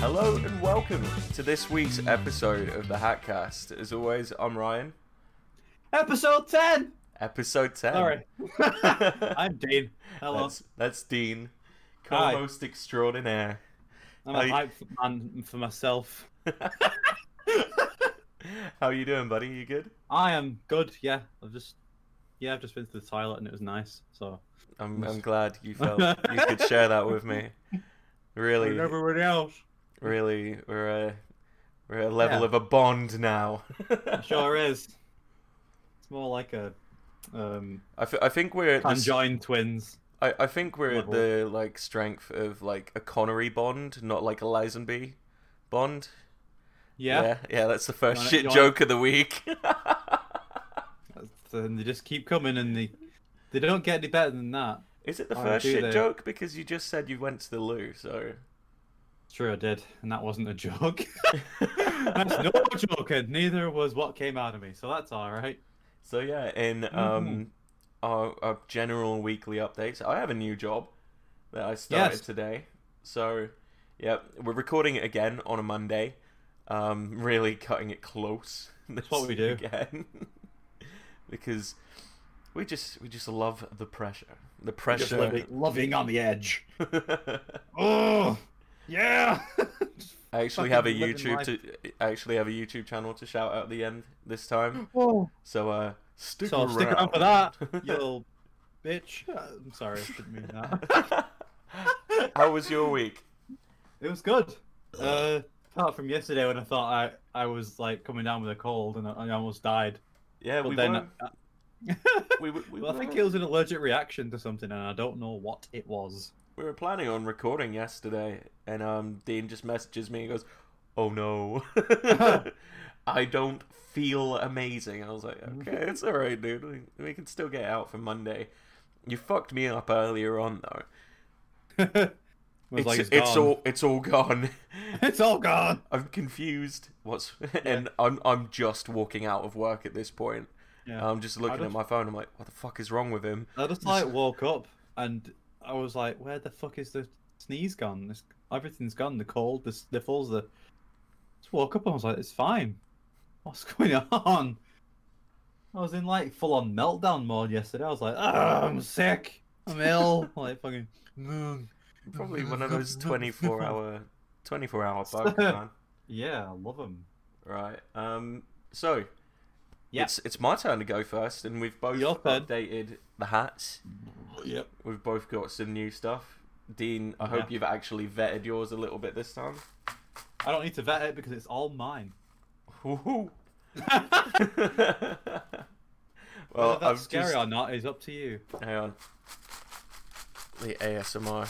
Hello and welcome to this week's episode of the Hatcast. As always, I'm Ryan. Episode 10! Episode 10. Sorry. I'm Dean. Hello. That's, that's Dean, Hi. co-host extraordinaire. I'm how a you- hype man for myself. How you doing, buddy? You good? I am good, yeah. I've just yeah, I've just been to the toilet and it was nice. So I'm, I'm glad you felt you could share that with me. Really, everybody else. Really, we're a, we're a level Yeah. of a bond now. Sure is. It's more like a um I, f- I think we're at the conjoined twins. I, I think we're at the like strength of like a Connery Bond, not like a Lazenby Bond. Yeah. yeah, yeah, that's the first wanna- shit you wanna- joke of the week. And they just keep coming and they they don't get any better than that. Is it the Oh, first shit they? joke? Because you just said you went to the loo, so True I did, and that wasn't a joke. that's no joke, and neither was what came out of me, so that's alright. so yeah. In Mm-hmm. um our, our general weekly updates, I have a new job that I started Yes. today. So yeah, we're recording it again on a Monday. Um, really cutting it close. That's what we do. again, because we just we just love the pressure. The pressure. Living, living on the edge. Oh, yeah. I actually have a YouTube to I actually have a YouTube channel to shout out at the end this time. oh. So uh stick So around. stick around for that, you little bitch. I'm sorry, I didn't mean that. How was your week? It was good. Uh, apart from yesterday when I thought I, I was like coming down with a cold and I, I almost died. Yeah, But we then, were. We, were- we, well, I think it was an allergic reaction to something, and I don't know what it was. We were planning on recording yesterday, and um, Dean just messages me and goes, "Oh no, I don't feel amazing." I was like, "Okay, it's all right, dude. We, can still get out for Monday." You fucked me up earlier on though. It's, like it's, it's, all it's all gone. it's all gone. I'm confused. What's and I'm I'm just walking out of work at this point. Yeah. I'm just looking at my phone. I'm like, what the fuck is wrong with him? I just like woke up and I was like, "Where the fuck is the sneeze gone? This, everything's gone. The cold, the sniffles, the." Just woke up and I was like, "It's fine. What's going on?" I was in like full on meltdown mode yesterday. I was like, "Ah, I'm sick. I'm ill." like fucking. Probably one of those 24 hour 24 hour bugs, man. Yeah, I love them. Right. Um. So. Yeah. It's it's my turn to go first, and we've both Your turn. updated the hats. Yep. We've both got some new stuff. Dean, I hope Yeah. you've actually vetted yours a little bit this time. I don't need to vet it because it's all mine. Woohoo. Whether well, that's I've scary just or not is up to you. hang on. The ASMR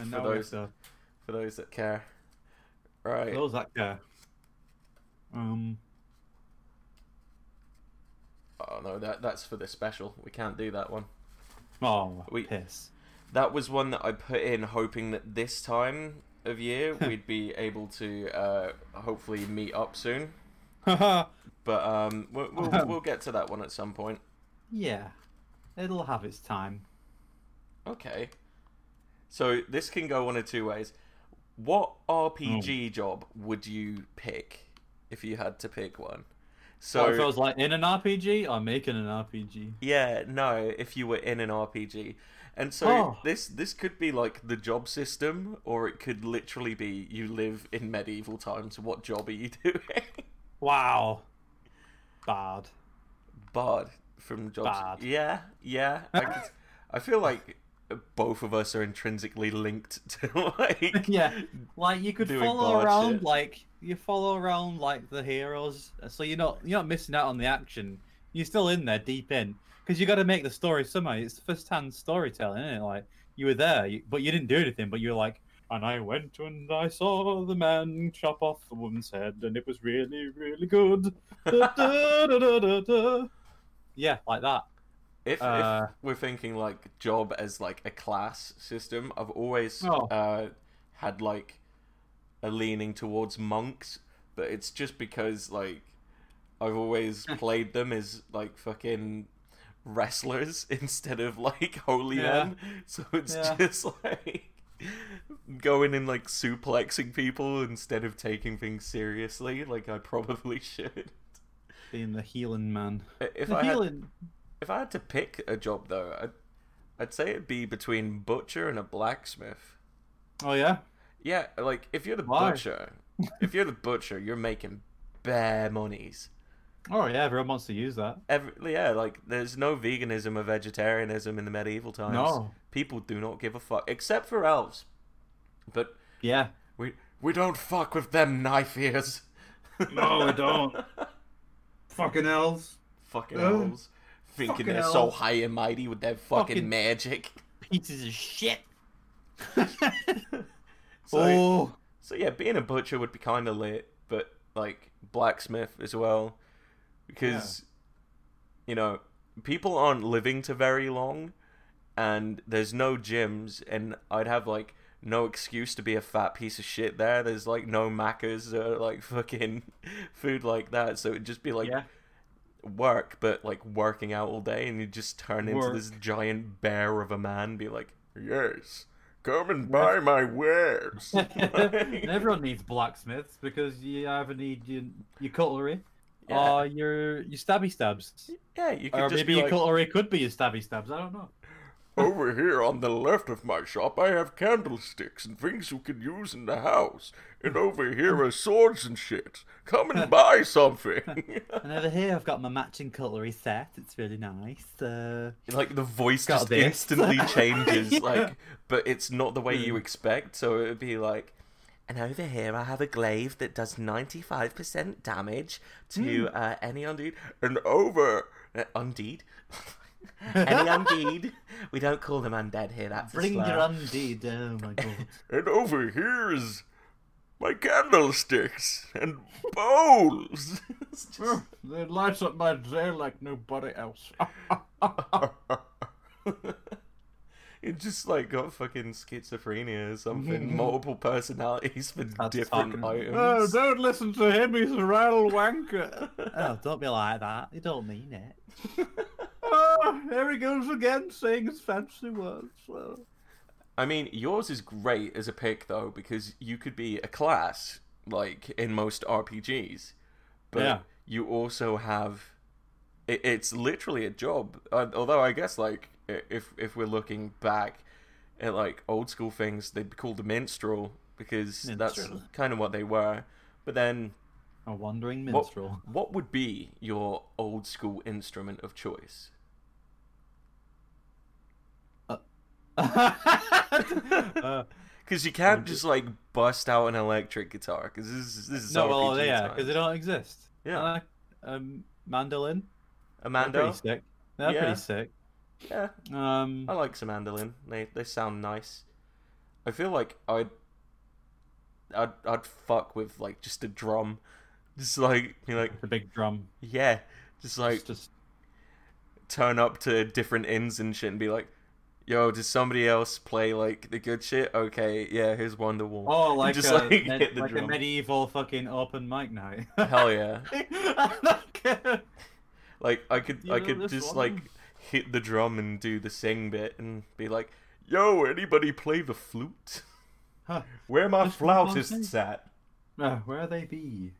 And For those- it's uh, for those that care. Right. those that care. Um. Oh no, that that's for the special. We can't do that one. Oh, We- piss. That was one that I put in hoping that this time of year we'd be able to uh, hopefully meet up soon. But um, we'll, we'll, we'll get to that one at some point. yeah, it'll have its time. Okay. So this can go one of two ways. What RPG job would you pick if you had to pick one? So So if I was like in an RPG I'm making an RPG. Yeah, no, if you were in an RPG. And so Oh. this this could be like the job system or it could literally be you live in medieval times. What job are you doing? Wow, bad. Bard from jobs. Bard. Yeah, yeah. I, could, I feel like both of us are intrinsically linked to like yeah, like you could follow around shit. like you follow around like the heroes, so you're not you're not missing out on the action. You're still in there, deep in, because you got to make the story somehow. It's first-hand storytelling, isn't it? Like you were there, you, but you didn't do anything. But you were like, and I went and I saw the man chop off the woman's head, and it was really, really good. Da, da, da. Yeah, like that. If, Uh, if we're thinking like job as like a class system, I've always Oh. uh, had like a leaning towards monks, but it's just because like I've always played them as like fucking wrestlers instead of like holy Yeah. men. So it's Yeah. just like going and like suplexing people instead of taking things seriously, like I probably should. Being the healing man. If the I had, if I had to pick a job though, I'd, I'd say it'd be between butcher and a blacksmith. Oh yeah. Yeah, like if you're the Why? butcher, if you're the butcher, you're making bare monies. Oh yeah. Everyone wants to use that. Every, yeah, like there's no veganism or vegetarianism in the medieval times. No. People do not give a fuck, except for elves. But Yeah. we we don't fuck with them knife ears. No, we don't. Fucking elves. fucking Oh. elves, thinking Fucking they're so high and mighty with their fucking, Fucking- magic. Pieces of shit. So, oh. so yeah, being a butcher would be kind of lit, but like blacksmith as well, because you know people aren't living to very long, and there's no gyms, and I'd have like no excuse to be a fat piece of shit there. There's like no macas or like fucking food like that, so it'd just be like yeah. work, but like working out all day, and you just turn into this giant bear of a man, be like, yes, come and buy my wares. Everyone needs blacksmiths because you either need your, your cutlery Yeah. or your your stabby stabs. yeah, you could Or just maybe be your like, cutlery could be your stabby stabs. I don't know. Over here on the left of my shop, I have candlesticks and things you can use in the house, and over here are swords and shit. Come and buy something. And over here, I've got my matching cutlery set. It's really nice. Uh, like the voice Got just this. instantly changes Yeah. like but it's not the way you Mm. expect so it would be like and over here i have a glaive that does 95% damage to Hmm. uh, any undeed and over uh, undeed any undead? we don't call them undead here that's a bring your undead. undeed. Oh my god. and over here is my candlesticks and bowls It's just- it lights up my day like nobody else. It's just like got fucking schizophrenia or something, Mhm. multiple personalities for That's different talking- items. don't listen to him. He's a rattle wanker. oh, don't be like that. You don't mean it. oh, here he goes again, saying his fancy words. Well, I mean, yours is great as a pick though because you could be a class like in most RPGs, but Yeah. you also have it, it's literally a job. Uh, although I guess like if if we're looking back at like old school things, they'd be called a minstrel because that's kind of what they were. But then a wandering What- minstrel. What would be your old school instrument of choice? Uh, Because you can't just like bust out an electric guitar. Because this is this is no, well, yeah, because they don't exist. Yeah. Uh, um, mandolin. a They're pretty sick. They're Yeah. pretty sick. Yeah, Um, I like some mandolin. They they sound nice. I feel like I'd I'd I'd fuck with like just a drum, just like you know, like the big drum. yeah, just like It's just turn up to different inns and shit and be like, "Yo, does somebody else play like the good shit? Okay, yeah, here's Wonderwall." oh, like, just, a, like, med- like a medieval fucking open mic night. Hell yeah! Like I could You I could just one? like hit the drum and do the sing bit and be like, "Yo, anybody play the flute? Huh. Where my flautists at?" Uh, where they be?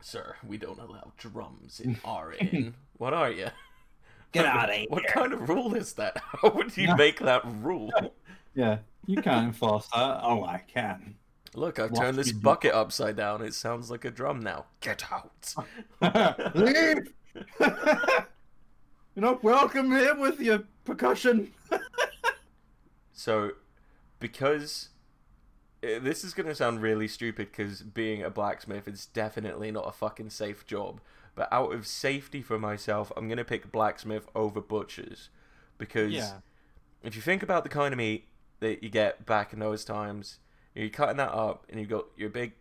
Sir, we don't allow drums in our inn. What are you? Get out of here. What kind of rule is that? How would you make that rule? Yeah, you can't enforce that. Oh, I can. Look, I've What turned this you do? bucket upside down. It sounds like a drum now. Get out. Leave. You're not welcome here with your percussion. So, because uh, this is going to sound really stupid because being a blacksmith is definitely not a fucking safe job. But out of safety for myself, I'm going to pick blacksmith over butchers. Because Yeah. if you think about the kind of meat that you get back in those times, you're cutting that up and you've got your big,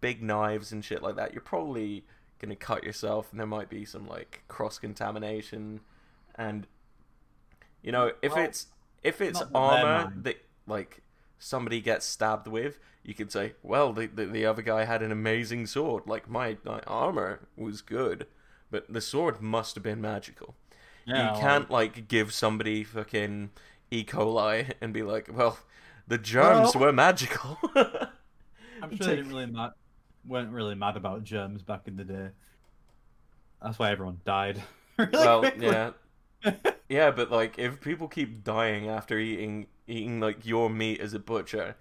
big knives and shit like that, you're probably going to cut yourself and there might be some like cross contamination. And, you know, if Well, it's if it's not that they're armor that like somebody gets stabbed with, you could say, well, the, the the other guy had an amazing sword. Like my, my armor was good, but the sword must have been magical. Yeah, you can't like give somebody fucking E. coli and be like, well, the germs Well- were magical. I'm sure they didn't really mad, weren't really mad about germs back in the day. That's why everyone died. really well, quickly. yeah, yeah, but like if people keep dying after eating eating like your meat as a butcher,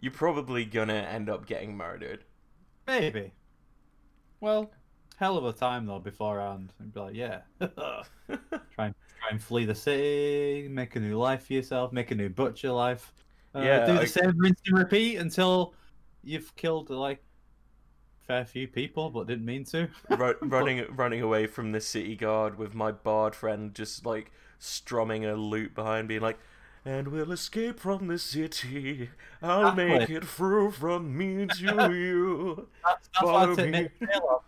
you're probably gonna end up getting murdered. Maybe. Well, hell of a time though beforehand. And be like, yeah. try and try and flee the city, make a new life for yourself, make a new butcher life. Uh, Yeah, do the I- same rinse and repeat until you've killed like fair few people, but didn't mean to. Ru- running running away from the city guard with my bard friend just like strumming a lute behind being like and we'll escape from the city i'll make Exactly. it through from me to you That's, that's what I'd say, the tale of.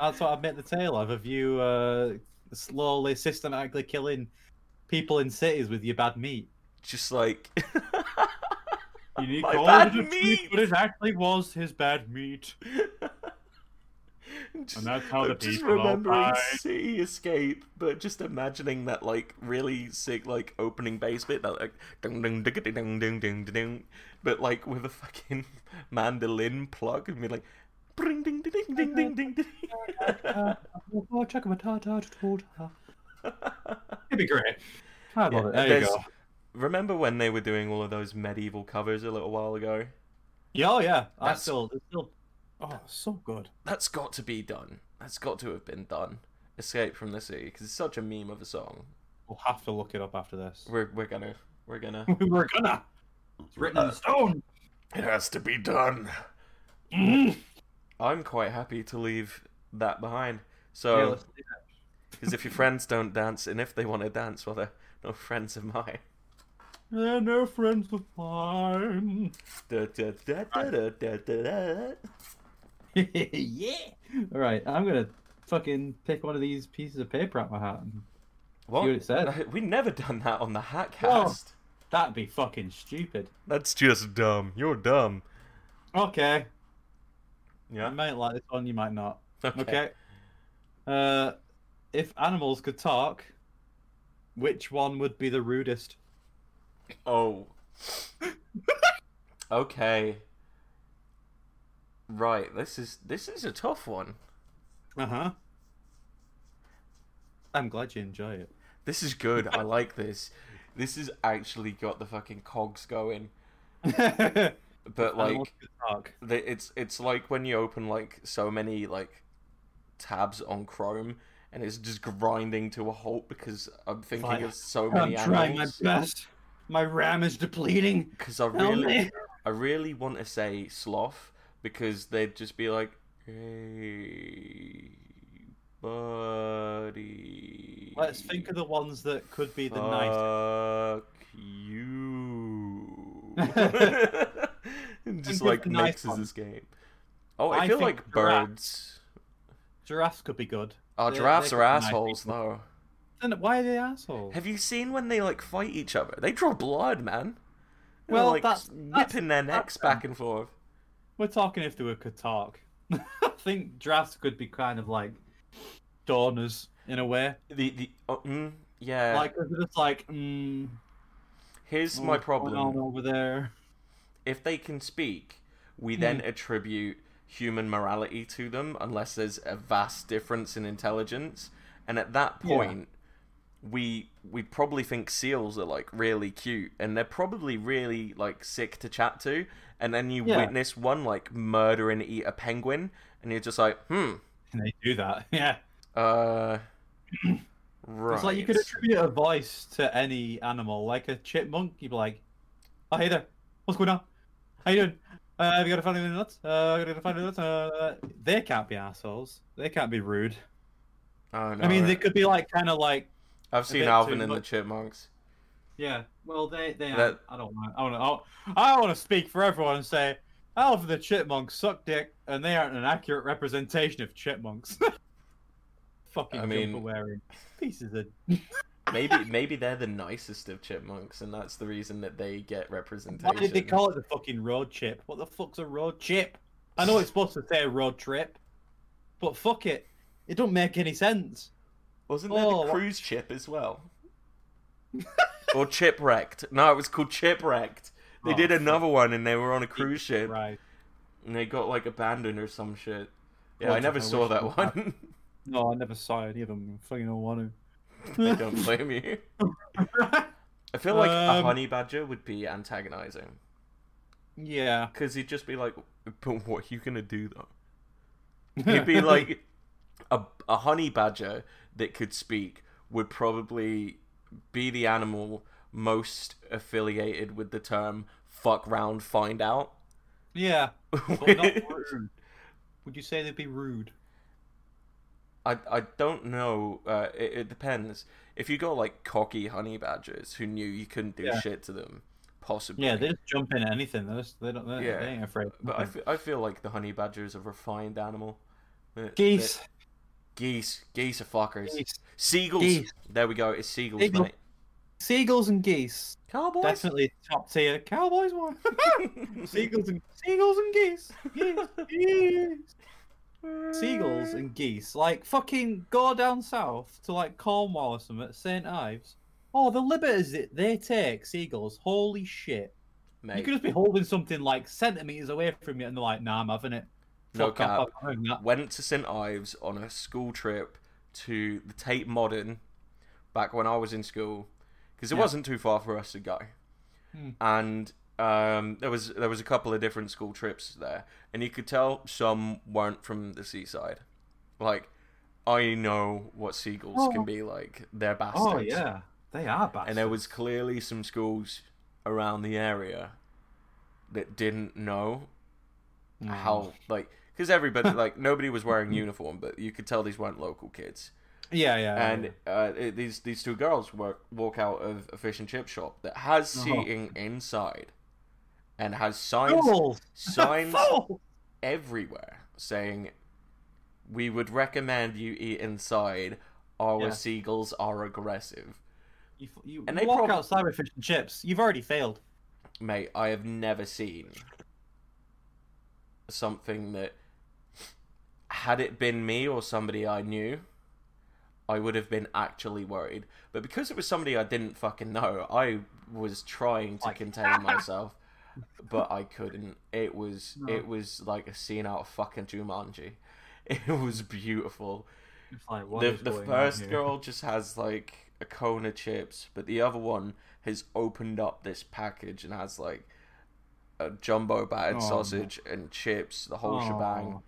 That's what I'd make the tale of of you uh, slowly, systematically killing people in cities with your bad meat. just like You need My call bad it a treat, meat. but it actually was his bad meat. just, and that's how the people just remembering City Escape, but just imagining that like really sick like opening bass bit that like ding ding ding ding ding ding ding, but like with a fucking mandolin plug and be like. bring ding ding ding ding ding ding. It'd be great. I love yeah, it. There you go. Remember when they were doing all of those medieval covers a little while ago? Yeah, oh yeah. That's, I still, still Oh, so good. That's got to be done. That's got to have been done. Escape from the City because it's such a meme of a song. We'll have to look it up after this. We're we're gonna we're gonna. We're gonna. It's written in stone. It has to be done. Mm. I'm quite happy to leave that behind. So, let's do because if your friends don't dance, and if they want to dance, well, they're no friends of mine. They're no friends of mine. Da, da, da, yeah. All right, I'm gonna fucking pick one of these pieces of paper out my hat. and- What? what it said. We never done that on the Oh. Hatcast. That'd be fucking stupid. That's just dumb. You're dumb. Okay. You Yeah. might like this one, you might not. Okay. Okay. Uh, if animals could talk, which one would be the rudest? Oh. okay. Right. This is this is a tough one. Uh huh. I'm glad you enjoy it. This is good. I like this. This has actually got the fucking cogs going. but like the, it's it's like when you open like so many like tabs on Chrome and it's just grinding to a halt because I'm thinking Like, of so many. I'm trying my best. My RAM is depleting. Because I really. I really want to say sloth because they'd just be like, "Hey, buddy." Let's think of the ones that could be the nice. Fuck you. And just like the nice mixes this game. Oh, I, I feel like giraffes. birds. Giraffes could be good. Oh, They- giraffes they are be nice assholes, though. Then why are they assholes? Have you seen when they like fight each other? They draw blood, man. They're, Well, like that's- whipping that's- their necks that's back and forth. We're talking if they were could talk. I think drafts could be kind of like donors in a way. The the oh, mm, yeah. Like just like, mm, Here's my going on problem. over there. If they can speak, we Hmm. then attribute human morality to them, unless there's a vast difference in intelligence. And at that Yeah. We we probably think seals are like really cute, and they're probably really like sick to chat to. And then you Yeah. witness one like murder and eat a penguin, and you're just like, hmm, And they do that. Yeah. uh, right. It's like you could attribute a voice to any animal, like a chipmunk. You'd be like, "Oh, hey there, what's going on? How you doing? Uh, have you got to find any nuts? Uh, got find any nuts? Uh, they can't be assholes. They can't be rude. Oh, no, I mean, they could be like kind of like, I've seen Alvin and the. Chipmunks. yeah. Well, they they. That- I don't want. I want to. I want to speak for everyone and say, Alvin the chipmunks suck dick, and they aren't an accurate representation of chipmunks. Fucking I mean- jumper wearing pieces of. Maybe maybe they're the nicest of chipmunks, and that's the reason that they get representation. Why did they call it the fucking road chip? What the fuck's a road chip? I know it's supposed to say road trip, but fuck it. It don't make any sense. Wasn't there Oh, the what- cruise chip as well? or chipwrecked? No, it was called chipwrecked. they Oh, did fuck. another one, and they were on a cruise ship, Right. and they got like abandoned or some shit. Yeah, I never saw that we had- one. No, I never saw any of them. I fucking don't want to. I don't blame you. I feel like a Um, honey badger would be antagonizing yeah. because he'd just be like, "But what are you gonna do though?" He'd be like, a a honey badger that could speak would probably be the animal most affiliated with the term "fuck round, find out." yeah. But not rude. Would you say they'd be rude? I I don't know. Uh, it, it depends. If you got like cocky honey badgers who knew you couldn't do Yeah. shit to them, possibly. Yeah, they just jump in at anything. They just they don't they, Yeah, they ain't afraid. But I feel, I feel like the honey badger is a refined animal. Geese, geese, geese are fuckers. geese, Seagulls. Geese. There we go. It's seagulls, Seagull. mate. seagulls and geese. Cowboys. Definitely top tier. Cowboys one. seagulls and seagulls and geese. Geese. geese. Seagulls and geese. Like fucking go down south to like Cornwall or something, St Ives. Oh, the liberties that they take, seagulls. Holy shit. You Mate, could just be holding something like centimeters away from you, and they're like, "Nah, I'm having it." No cap. I'm having that. went to St Ives on a school trip to the Tate Modern back when I was in school because it Yeah. wasn't too far for us to go, Hmm. and um, there was there was a couple of different school trips there, and you could tell some weren't from the seaside. Like, I know what seagulls Oh. can be like; they're bastards. Oh yeah, they are bastards. and there was clearly some schools around the area that didn't know Mm. how like because everybody like nobody was wearing uniform but you could tell these weren't local kids Yeah, yeah. and yeah. uh, it, these these two girls work, walk out of a fish and chip shop that has Uh-huh. seating inside and has signs signs everywhere saying we would recommend you eat inside our Yeah. seagulls are aggressive You, you, And they walk prob- outside with fish and chips. You've already failed. mate i have never seen something that had it been me or somebody i knew i would have been actually worried but because it was somebody i didn't fucking know i was trying to contain myself but i couldn't it was No. it was like a scene out of fucking jumanji it was beautiful like, the the first girl just has like a cone of chips, but the other one has opened up this package and has like a jumbo battered Oh. sausage and chips, the whole shebang, Oh.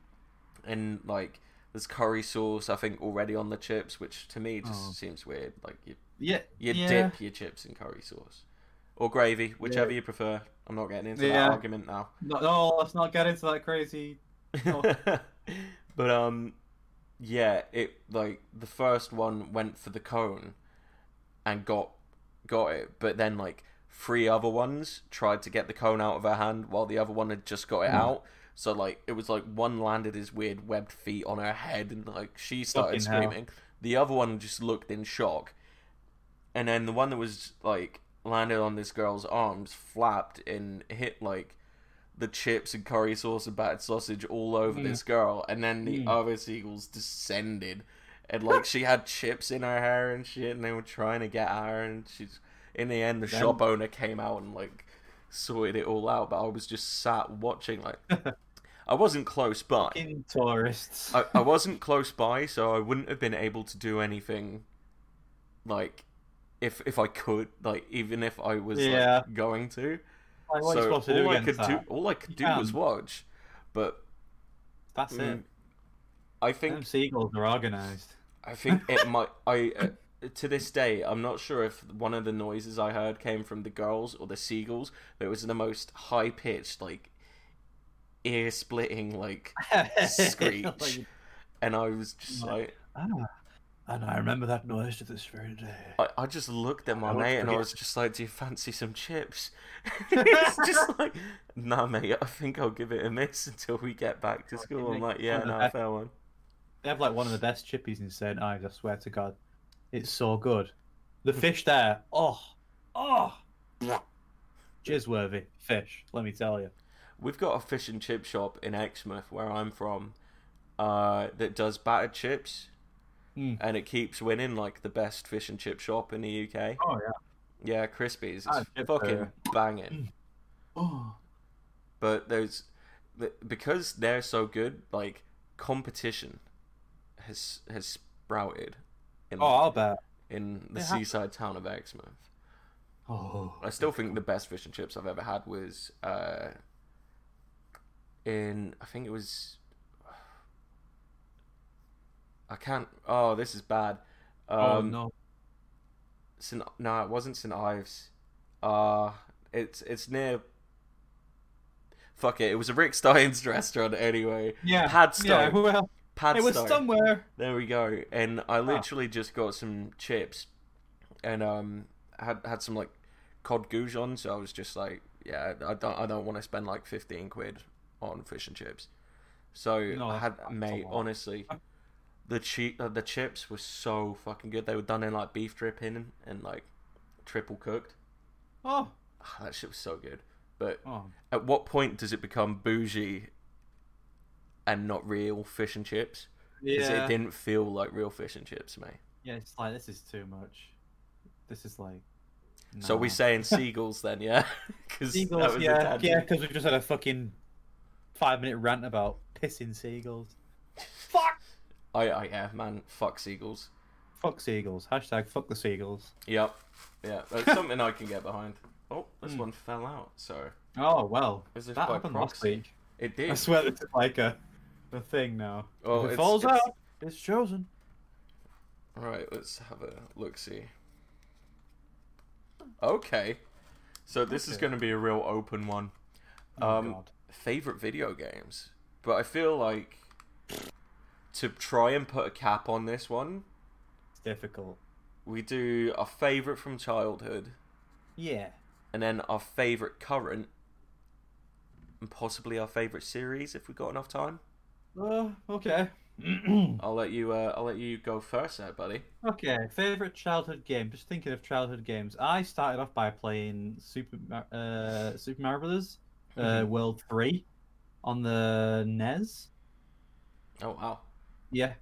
And like there's curry sauce I think already on the chips, which to me just Oh. seems weird. Like you Yeah, you yeah. dip your chips in curry sauce or gravy, whichever Yeah. you prefer. I'm not getting into Yeah. that argument now. No, no, let's not get into that crazy. But um yeah it like the first one went for the cone and got got it but then like three other ones tried to get the cone out of her hand while the other one had just got it Hmm. out so like it was like one landed his weird webbed feet on her head and like she started Fucking hell. screaming the other one just looked in shock and then the one that was like landed on this girl's arms flapped and hit like the chips and curry sauce and battered sausage all over Mm. this girl, and then the Mm. other seagulls descended, and like she had chips in her hair and shit, and they were trying to get her, and she's in the end the shop owner came out and like sorted it all out, but I was just sat watching like I wasn't close by. In tourists. I, I wasn't close by, so I wouldn't have been able to do anything. Like, if if I could, like, even if I was Yeah. like, going to, like, so supposed to do all I could do, all I could You do was watch. But That's mm, it. I Them think seagulls are organised. I think it might. I uh, to this day, I'm not sure if one of the noises I heard came from the girls or the seagulls, but it was the most high pitched, like ear splitting, like screech. Like, and I was just like. ah, and I remember that noise to this very day. I, I just looked at my I mate and I was just like, "Do you fancy some chips?" He's just like, "Nah, mate. I think I'll give it a miss until we get back to school." I'm like, "Yeah, One of the no, fair one." They have like one of the best chippies in St. Ives, I swear to God. It's so good. The fish there, oh, oh, jizzworthy fish, let me tell you. We've got a fish and chip shop in Exmouth, where I'm from, uh, that does battered chips, Mm. and it keeps winning like the best fish and chip shop in the UK. Oh, yeah. Yeah, Crispies. It's fucking are- banging. Oh, but there's because they're so good. Like competition has has sprouted in oh I'll bet. in the they seaside town of Exmouth. Oh, I still think the best fish and chips I've ever had was uh, in I think it was I can't. Oh, this is bad. Um, oh no. St. No, it wasn't St. Ives. Uh it's it's near. Fuck it! It was a Rick Stein's restaurant anyway. Yeah. Padstow. Yeah. Well, Padstow. it was somewhere. There we go. And I literally just got some chips, and um had had some like cod goujon. So I was just like, yeah, I don't I don't want to spend like fifteen quid on fish and chips. So No, I had mate honestly. The chi- uh, the chips were so fucking good. They were done in like beef dripping and like triple cooked. Oh. Ah, that shit was so good. But Oh. at what point does it become bougie and not real fish and chips? 'Cause Yeah. it didn't feel like real fish and chips, mate. Yeah. It's like this is too much. This is like. So we nah. saying seagulls then, yeah? Because seagulls. Yeah. Yeah. Because we've just had a fucking five minute rant about pissing seagulls. Fuck. I, I, yeah, man, fuck seagulls. Fuck seagulls. Hashtag fuck the seagulls. Yep, yeah, that's something I can get behind. Oh, this Hmm. one fell out. So Oh well. Is this that by happened last proxy? week. it did. I swear this is like a, a thing now. Oh, if it it's- falls it's- out, it's chosen. Right, let's have a look. See. Okay, so this is going to be a real open one. Oh Um, god. favorite video games, but I feel like to try and put a cap on this one, It's difficult. we do our favorite from childhood, Yeah. and then our favorite current, and possibly our favorite series if we got enough time. Uh, okay. I'll let you. Uh, I'll let you go first, there, buddy. okay. Favorite childhood game. Just thinking of childhood games. I started off by playing Super Mar- uh, Super Mario Brothers uh, Mhm. World Three on the NES. Oh wow. Yeah.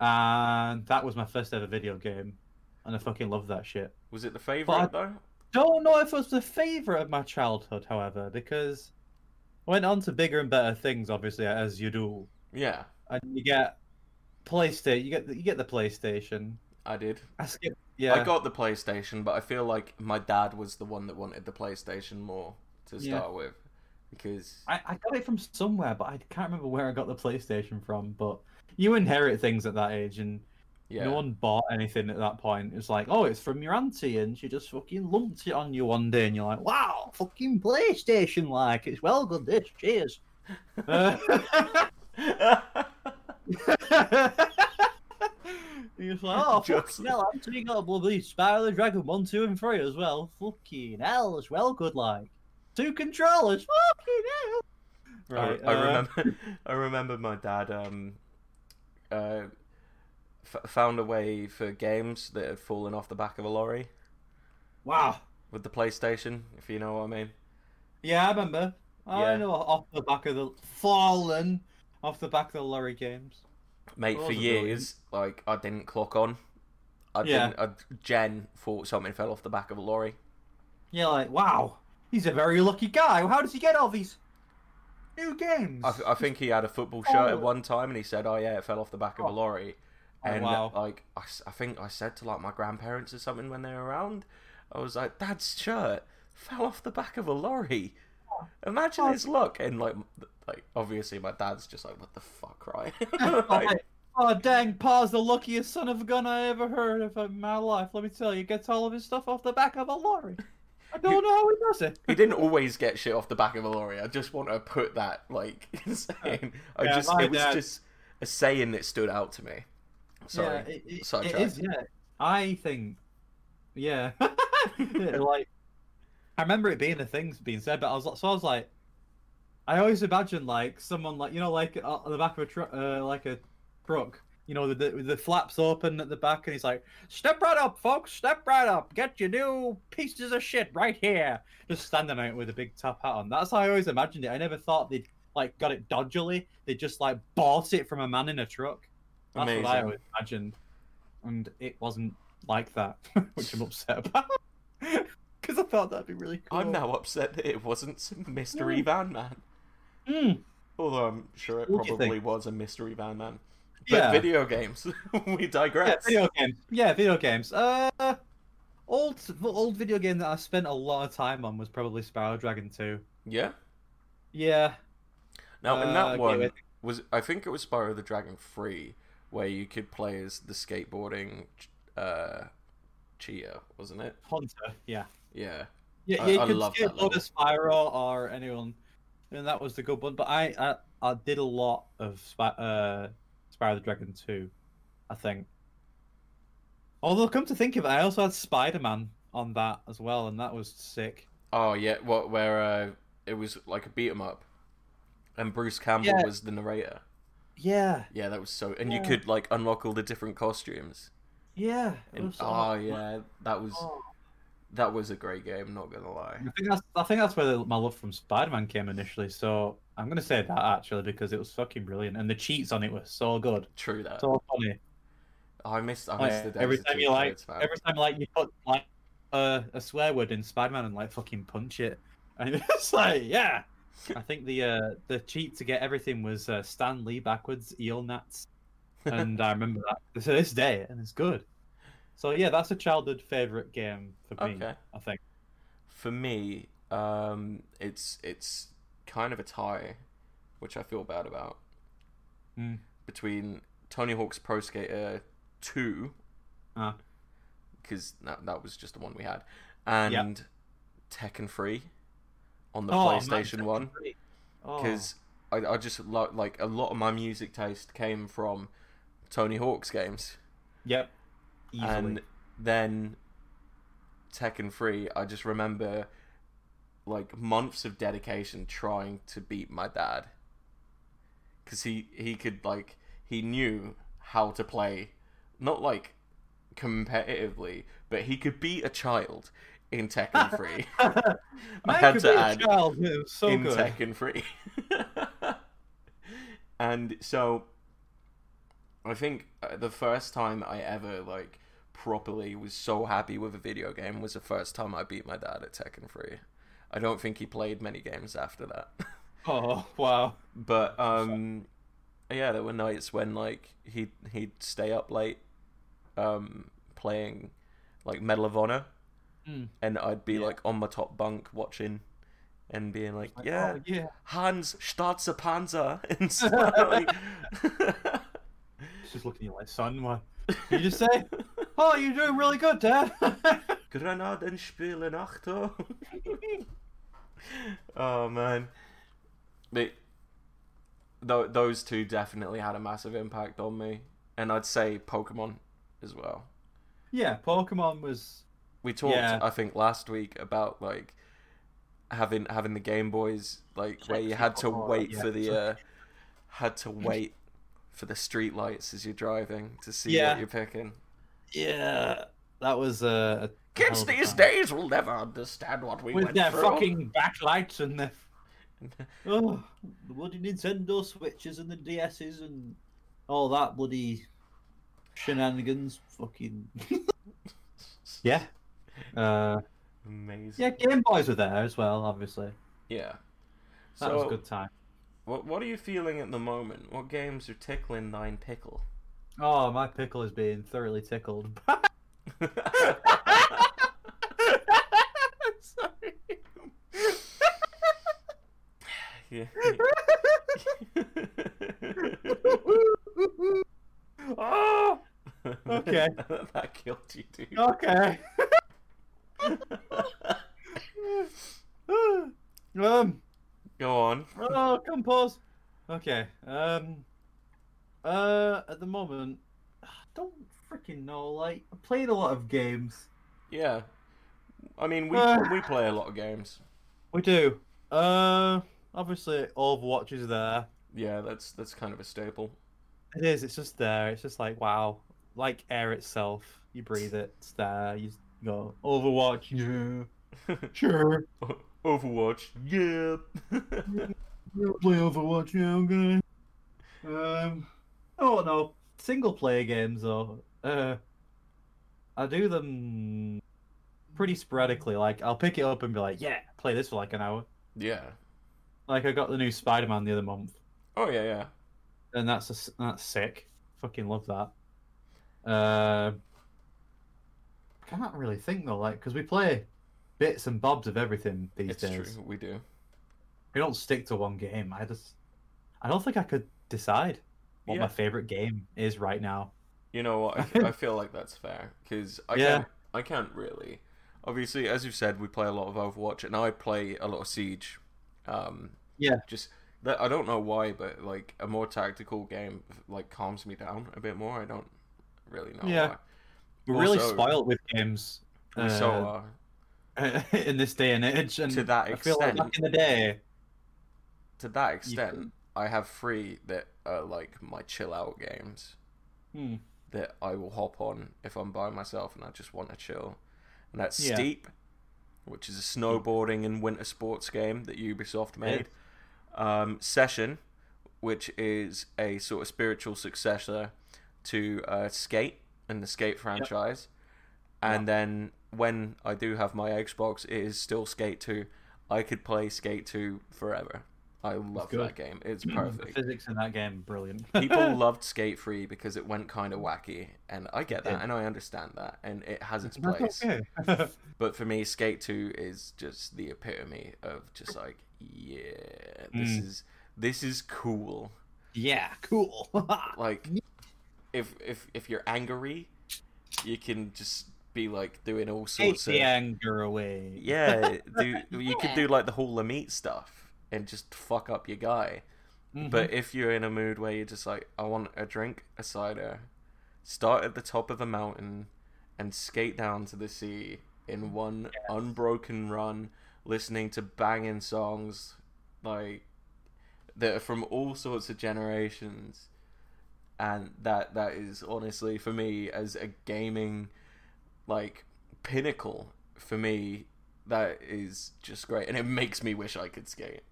And that was my first ever video game, and I fucking loved that shit. Was it the favorite But though? Don't know if it was the favorite of my childhood, however, because I went on to bigger and better things, obviously, as you do. Yeah, and you get PlayStation. You get the, you get the PlayStation. I did. I skip. Yeah. I got the PlayStation, but I feel like my dad was the one that wanted the PlayStation more to Yeah. start with, because I, I got it from somewhere, but I can't remember where I got the PlayStation from. But you inherit things at that age, and yeah, no one bought anything at that point. It's like, oh, it's from your auntie, and she just fucking lumped it on you one day, and you're like, wow, fucking PlayStation, like it's well good. This, cheers. Uh, You're like, oh, Just- fucking hell, Auntie, you got a bloody Spyro the Dragon 1, 2, and 3 as well. Fucking hell, it's well good, like. Two controllers, fucking hell. Right, I, I uh, remember. I remember my dad um, uh, f- found a way for games that had fallen off the back of a lorry Wow. with the PlayStation, if you know what I mean. Yeah, I remember. I Yeah. know off the back of the fallen off the back of the lorry games. Mate, for years, like I didn't clock on. I Yeah. didn't. I, Jen thought something fell off the back of a lorry. You're like, wow, he's a very lucky guy. How does he get all these new games? I, I think he had a football shirt at Oh. one time, and he said, "Oh yeah, it fell off the back of a Oh. lorry." Oh, And wow. like, I think I said to like my grandparents or something when they were around, I was like, "Dad's shirt fell off the back of a lorry." Oh. Imagine Oh. his luck, and like, like obviously my dad's just like, "What the fuck, right?" Like, oh dang, Pa's the luckiest son of a gun I ever heard of in my life. Let me tell you, gets all of his stuff off the back of a lorry. I don't know how he does it. he didn't always get shit off the back of a lorry. I just want to put that like saying. I Yeah, just it was dad- just a saying that stood out to me. Sorry, Yeah, it, it, it is. Yeah, I think. Yeah, like I remember it being a thing being said, but I was like- so I was like, I always imagine like someone like you know like uh, on the back of a truck, uh, like a truck. You know, the, the the flaps open at the back, and he's like, "Step right up, folks. Step right up. Get your new pieces of shit right here." Just standing out with a big top hat on. That's how I always imagined it. I never thought they'd like got it dodgily. They just like bought it from a man in a truck. That's what I Amazing. always imagined, and it wasn't like that, which I'm upset about. because I thought that'd be really cool. I'm now upset that it wasn't mystery van man. Mm. Although I'm sure it What probably was a mystery van man. But Yeah. video games, we Yeah, digress. video games. Yeah, video games. Uh, old old video game that I spent a lot of time on was probably Spyro Dragon 2. Yeah. Yeah. Now in Uh, that okay, one was I think it was Spyro the Dragon Free, where you could play as the skateboarding uh, cheetah, wasn't it? Hunter. Yeah. Yeah. Yeah, I- you I could love that skateboard as Spyro or anyone, and that was the good one. But I, I, I did a lot of Spy, uh, Spyro the Dragon 2, I think. Although, come to think of it, I also had Spider Man on that as well, and that was sick. Oh yeah, what where uh, it was like a beat 'em up, and Bruce Campbell Yeah. was the narrator. Yeah, Yeah, that was so, and you could like unlock all the different costumes. yeah. And, was, oh yeah, that was oh. that was a great game. Not gonna lie. I think that's I think that's where the, my love from Spider Man came initially. So I'm gonna say that actually because it was fucking brilliant, and the cheats on it were so good, True that. so funny. Oh, I missed. I Like, missed the days every of time cheat you like, codes, man. every time like you put like uh, a swear word in Spider-Man and like fucking punch it, and it's like yeah. I think the uh, the cheat to get everything was uh, Stan Lee backwards eel nats, and I remember that to this day, and it's good. So yeah, that's a childhood favorite game for me. Okay. I think. For me, um, it's it's kind of a tie, which I feel bad about, Mm. between Tony Hawk's Pro Skater Two, Ah. because that that was just the one we had, and Tekken Three on the Oh, PlayStation Tekken One, 3. Oh. because I I just lo- like a lot of my music taste came from Tony Hawk's games. Yep. Easily. and then Tekken 3, I just remember like months of dedication trying to beat my dad because he he could like he knew how to play not like competitively but he could beat a child in Tekken 3 I had to add so in good. Tekken 3 and so I think uh, the first time I ever like properly was so happy with a video game was the first time I beat my dad at Tekken 3. I don't think he played many games after that. Oh wow. but um yeah, there were nights when like he he'd stay up late um playing like Medal of Honor Mm. and I'd be Yeah. like on my top bunk watching and being like, Like, yeah, oh, yeah. Hans starts a Panzer and stuff. like- just looking at you like, son, what did you just say? oh, you're doing really good, Dad. Granaten spielen Achtung. oh man, but th- those two definitely had a massive impact on me, and I'd say Pokemon as well. yeah, Pokemon was. We talked, Yeah. I think, last week about like having having the Game Boys, like where you had to wait yeah. for the uh, had to wait for the street lights as you're driving to see Yeah. what you're picking. Yeah, that was uh, a. Kids hell of a these time. days will never understand what we went through. With went their through. fucking backlights and their. Oh, the bloody Nintendo Switches and the DSs and all that bloody shenanigans. Fucking. yeah. Uh, Amazing. yeah, Game Boys were there as well, obviously. Yeah. That So, was a good time. what what are you feeling at the moment? What games are tickling thine pickle? Oh, my pickle is being thoroughly tickled. Sorry. yeah. oh, Okay. that killed you, dude. okay. Um. Go on. Oh, come pause. Okay. Um. Uh, at the moment, I don't freaking know. Like, I played a lot of games. Yeah. I mean, we Uh. we play a lot of games. We do. Uh, obviously, Overwatch is there. Yeah, that's that's kind of a staple. It is. It's just there. It's just like wow, like air itself. You breathe it. It's there. You go Overwatch. Yeah, sure. Overwatch. Yeah. We'll play Overwatch. Yeah, I'm gonna. Um, oh no, single player games though. Uh, I do them pretty sporadically. Like I'll pick it up and be like, yeah, play this for like an hour. Yeah. Like I got the new Spider-Man the other month, Oh yeah, yeah. and that's a that's sick. Fucking love that. Uh, I can't really think though, like because we play bits and bobs of everything these It's days. true. We do. We don't stick to one game. I just, I don't think I could decide what Yeah. my favorite game is right now. You know what? I, I feel like that's fair because I Yeah. can't. I can't really. Obviously, as you've said, we play a lot of Overwatch, and I play a lot of Siege. Um, Yeah. Just that I don't know why, but like a more tactical game like calms me down a bit more. I don't really know Yeah. why. We're really Also- spoiled with games We so uh, are. in this day and age, and To that I feel like extent. back in the day, To that extent, could- I have three that are like my chill out games hmm, that I will hop on if I'm by myself and I just want to chill. And that's Yeah. Steep, which is a snowboarding and winter sports game that Ubisoft made. Um, Session, which is a sort of spiritual successor to uh, Skate and the Skate franchise. And then when I do have my Xbox, it is still Skate 2. I could play Skate 2 forever. I love that game. It's the perfect. physics in that game, brilliant. People loved Skate 3 because it went kind of wacky, and I get that, and I understand that, and it has its place. okay. But for me, Skate 2 is just the epitome of just like, yeah, this Mm. is this is cool. yeah, cool. Like, if if if you're angry, you can just be like doing all Take sorts of the anger away. yeah. Do you could do like the whole Lamite stuff and just fuck up your guy. Mhm. But if you're in a mood where you're just like, I want a drink, a cider, start at the top of a mountain and skate down to the sea in one unbroken run, listening to banging songs like that are from all sorts of generations. And that that is honestly for me as a gaming like pinnacle for me that is just great and it makes me wish I could skate.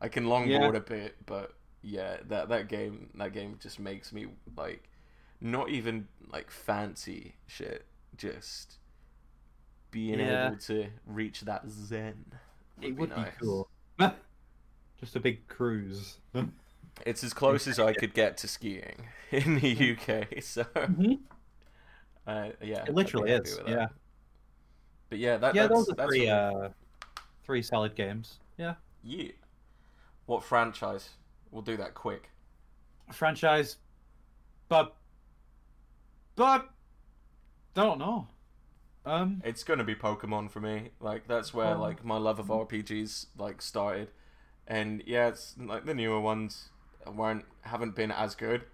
I can longboard a bit, but yeah, that that game that game just makes me like not even like fancy shit, just being Yeah. able to reach that zen. it would be nice. cool. Just a big cruise. It's as close as I could get to skiing in the UK, so Mhm. Uh, yeah, It literally is. Yeah, But yeah, that, yeah. that's, Those are three, uh, three solid games. Yeah. yeah. What franchise? We'll do that quick. Franchise, but, but, don't know. Um, It's gonna be Pokemon for me. Like that's where Oh. like my love of RPGs like started, and yeah, it's like the newer ones weren't haven't been as good,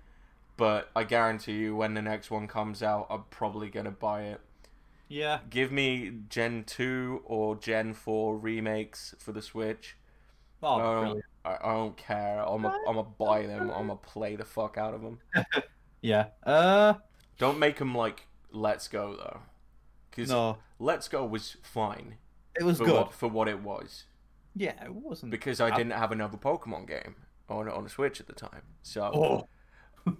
but I guarantee you when the next one comes out, I'm probably gonna buy it. yeah. Give me Gen two or Gen four remakes for the Switch. Oh, I don't, brilliant. I, I don't care. I'm a, I'm gonna buy them. I'm gonna play the fuck out of them. Yeah. Uh, Don't make them like Let's Go though, because no, Let's Go was fine it was for good. what for what it was. Yeah, it wasn't. because I I- didn't have another Pokemon game on on the Switch at the time. So Oh,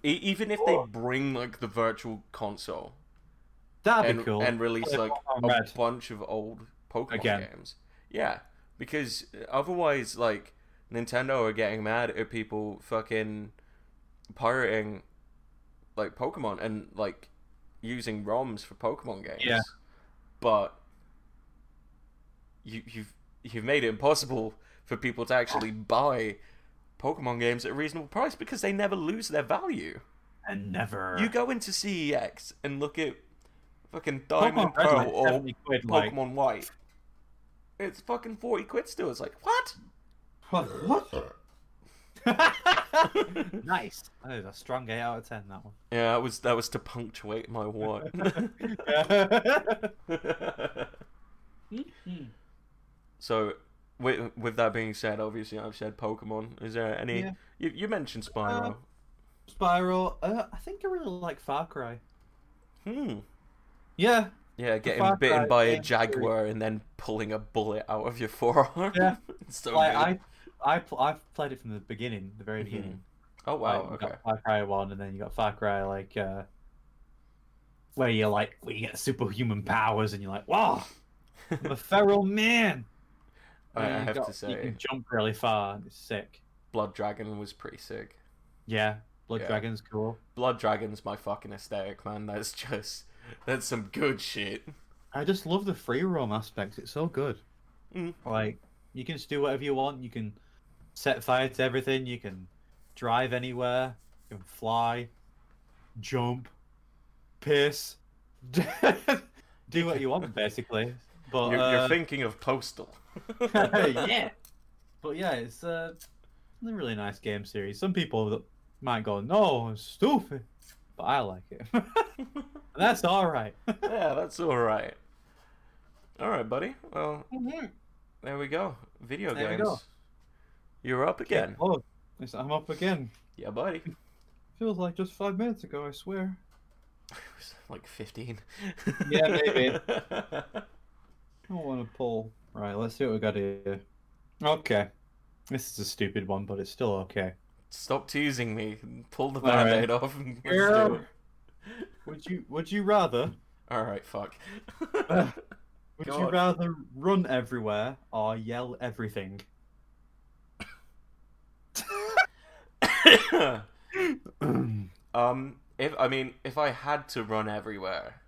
even if they bring like the virtual console that'd and be cool. and release like a Red. bunch of old Pokemon Again. games, yeah, because uh, otherwise like Nintendo are getting mad at people fucking pirating like Pokemon and like using ROMs for Pokemon games. Yeah. But you you've you've made it impossible for people to actually buy Pokemon games at a reasonable price because they never lose their value. and never. You go into CEX and look at fucking Diamond Pokemon like or 70 quid, like, Pokemon White. It's fucking forty quid still. It's like what? What? what? nice. That is a strong eight out of ten. That one. Yeah, that was that was to punctuate my what. So, with with that being said, obviously I've said Pokemon. Is there any? Yeah. You you mentioned Spyro. Uh, Spyro. Uh, I think I really like Far Cry. hmm. Yeah. Yeah, getting Far bitten Cry by a games jaguar and then pulling a bullet out of your forearm. Yeah. It's so like, good. I, I, pl- I've played it from the beginning, the very Mhm. beginning. Oh wow. Like, okay. got Far Cry one, and then you got Far Cry like uh, where you're like where you get superhuman powers, and you're like, wow, I'm a feral man. I, I have got- to you say, can jump really far. It's sick. Blood Dragon was pretty sick. Yeah, Blood Yeah. Dragon's cool. Blood Dragon's my fucking aesthetic, man. That's just that's some good shit. I just love the free roam aspect. It's so good. Mm. Like you can just do whatever you want. You can set fire to everything. You can drive anywhere. You can fly, jump, piss, do what you want basically. But You're, uh, you're thinking of Postal. Yeah. But yeah, it's uh, a really nice game series. Some people might go, "No, it's stupid," but I like it. That's all right. yeah, that's all right. All right, buddy. Well, there we go. Video There games. go. You're up again. Oh, I'm up again. Yeah, buddy. Feels like just five minutes ago. I swear. It was like 15. Yeah, maybe. I don't want to pull. Right, let's see what we got here. Okay. This is a stupid one, but it's still okay. Stop teasing me. Pull the All right. band-aid off. and let's do it. Would you Would you rather All right, fuck. Would Go you rather run everywhere or yell everything? um, if I mean, if I had to run everywhere,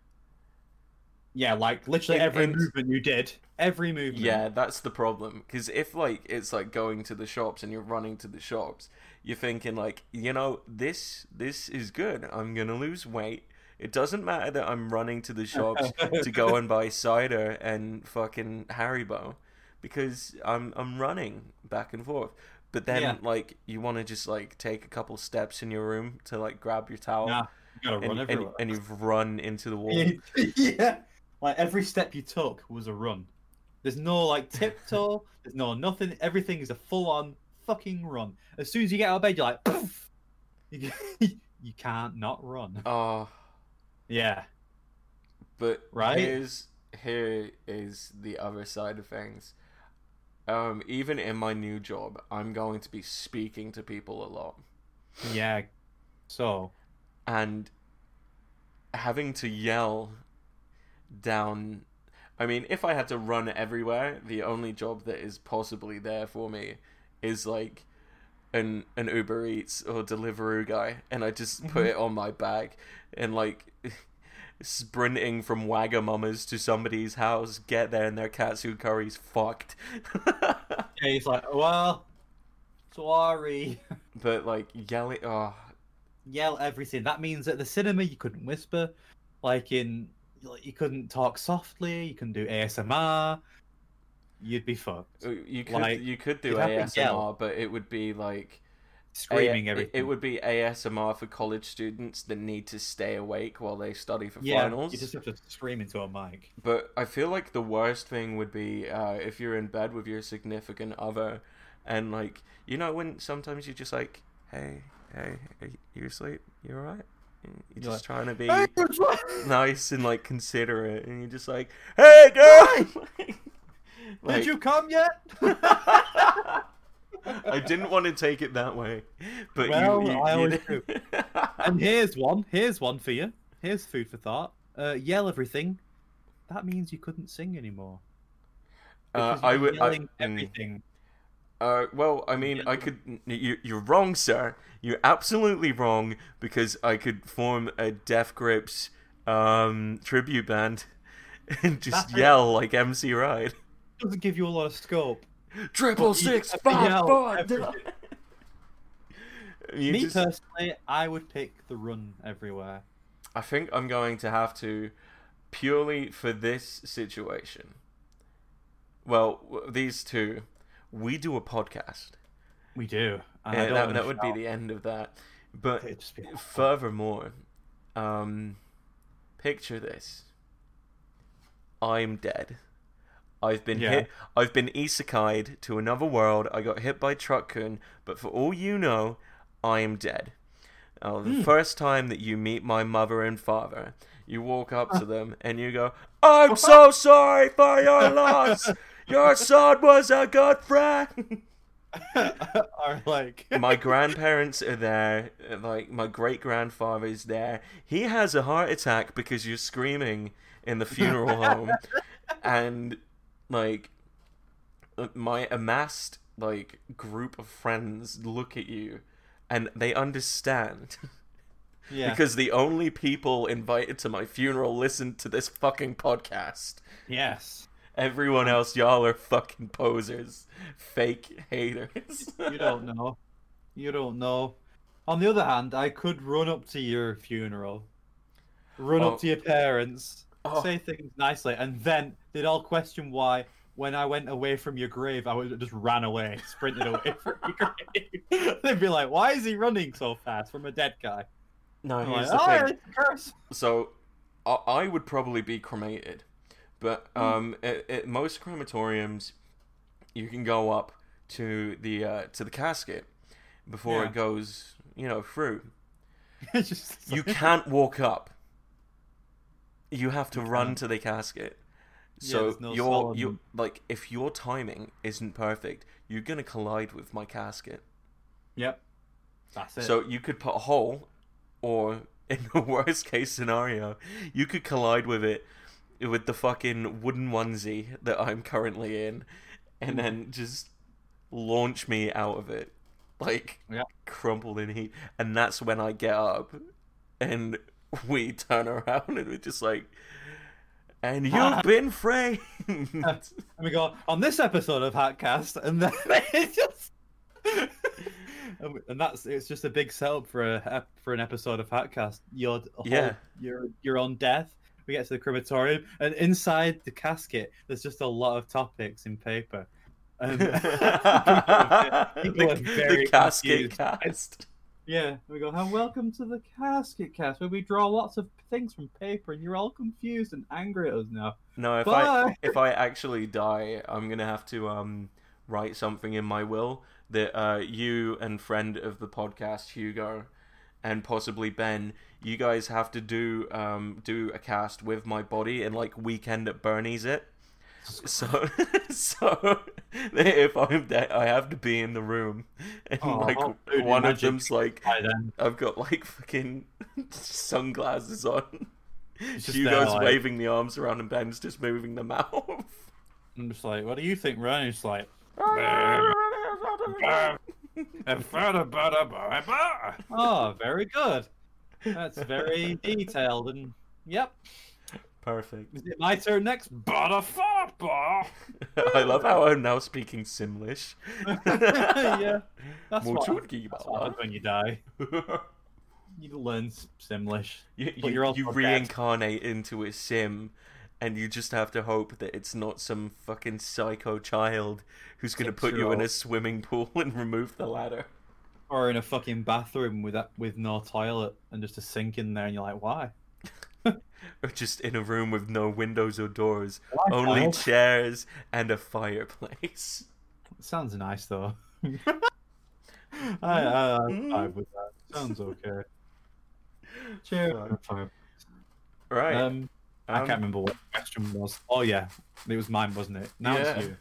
yeah, like literally In- every movement you did, every movement. yeah, that's the problem. Because if like it's like going to the shops and you're running to the shops, you're thinking like, you know, this this is good. I'm gonna lose weight. It doesn't matter that I'm running to the shops to go and buy cider and fucking Haribo, because I'm I'm running back and forth. But then Yeah. like you want to just like take a couple steps in your room to like grab your towel. Nah, you and, run and, everywhere. and you've run into the wall. yeah, like every step you took was a run. There's no like tiptoe. there's no nothing. Everything is a full-on fucking run. As soon as you get out of bed, you're like, Poof! you, you can't not run. Oh, Yeah, but Right? here's here is the other side of things. Um, even in my new job, I'm going to be speaking to people a lot, yeah. So and having to yell down. I mean, if I had to run everywhere, the only job that is possibly there for me is like an an Uber Eats or Deliveroo guy, and I just put Mhm. it on my back and like sprinting from Wagamama's to somebody's house, get there and their katsu curry's fucked. yeah, he's like, well, sorry. but like yelling, oh, Yell everything. That means at the cinema you couldn't whisper, like in like you couldn't talk softly. You couldn't do ASMR. You'd be fucked. you could Like, you could do you'd have to ASMR, but it would be like Screaming A- everything. It would be ASMR for college students that need to stay awake while they study for yeah, finals. you just have to scream into a mic. But I feel like the worst thing would be uh, if you're in bed with your significant other, and like you know when sometimes you're just like, hey, hey, are you asleep? You alright? You're just trying to be nice and like considerate, and you're just like, hey, girl. Like- Did you come yet? I didn't want to take it that way, but Well, you, you, I you always did- and here's one. Here's one for you. Here's food for thought. Uh, yell everything. That means you couldn't sing anymore. Uh, I would. I, yelling mm, everything. Uh, well, I mean, I could. You, you're wrong, sir. You're absolutely wrong because I could form a Death Grips um, tribute band and just That's it. yell like MC Ride. Doesn't give you a lot of scope. Triple six five yell four. everything. You Me just- personally, I would pick the run everywhere. I think I'm going to have to purely for this situation. Well, these two, we do a podcast. We do. And Yeah, that, that would be the end of that. But It'd just be awful. furthermore, um, picture this: I'm dead. I've been Yeah. hit. I've been isekai'd to another world. I got hit by Truck-kun, but for all you know, I am dead. Oh, the Hmm. first time that you meet my mother and father, you walk up to them and you go, "I'm so sorry for your loss. Your son was a good friend." Are like my grandparents are there like my great grandfather is there he has a heart attack because you're screaming in the funeral home and like my amassed like group of friends look at you and they understand Yeah. because the only people invited to my funeral listened to this fucking podcast. yes. Everyone else, y'all are fucking posers, fake haters. You don't know. You don't know. On the other hand, I could run up to your funeral, run Oh. up to your parents, Oh. say things nicely, and then they'd all question why, when I went away from your grave, I would just ran away, sprinted away from your grave. They'd be like, "Why is he running so fast from a dead guy?" No, here's like, the "Oh, thing. it's a curse." So, I would probably be cremated, but um, at, at most crematoriums, you can go up to the uh, to the casket before Yeah. it goes, you know, through. You can't walk up. You have to You run can't. to the casket. So there's no your you like if your timing isn't perfect, you're gonna collide with my casket. Yep. That's it. So you could put a hole, or in the worst case scenario, you could collide with it with the fucking wooden onesie that I'm currently in, and then just launch me out of it, like Yeah. crumpled in heat. And that's when I get up, and we turn around and we're just like, and you've been framed. and we go on this episode of Hatcast, and then it just. And that's it's just a big setup for a for an episode of Hatcast. You're Yeah. you're you're on death. We get to the crematorium, and inside the casket, there's just a lot of topics in paper. And people are the, casket confused. cast. yeah, we go, and welcome to the casket cast, where we draw lots of things from paper, and you're all confused and angry at us now. No, if I if I actually die, I'm gonna have to um write something in my will that uh you and friend of the podcast Hugo and possibly Ben, you guys have to do um do a cast with my body and like weekend at Bernie's it. So so if I'm dead, I have to be in the room and Oh, like dude, one of them's like I've got like fucking sunglasses on. Hugo's like- waving the arms around and Ben's just moving the mouth. I'm just like, what do you think, Ryan? It's like, oh, very good. That's very detailed and yep. Perfect. Is it my turn next? Butterfuck! I love how I'm now speaking Simlish. yeah, that's what, Mochungi that's what happens when you die. You learn Simlish. you, But you, you're also you reincarnate into a sim and you just have to hope that it's not some fucking psycho child who's going to put you in a swimming pool and remove the ladder. Or in a fucking bathroom with that with no toilet and just a sink in there, and you're like, why? Or just in a room with no windows or doors, Why, only child? chairs and a fireplace. Sounds nice though. I, I, I'm with that. Sounds okay. Cheer. Right. Um, I Um, can't remember what the question was. Oh yeah, it was mine, wasn't it? Now Yeah. it's you.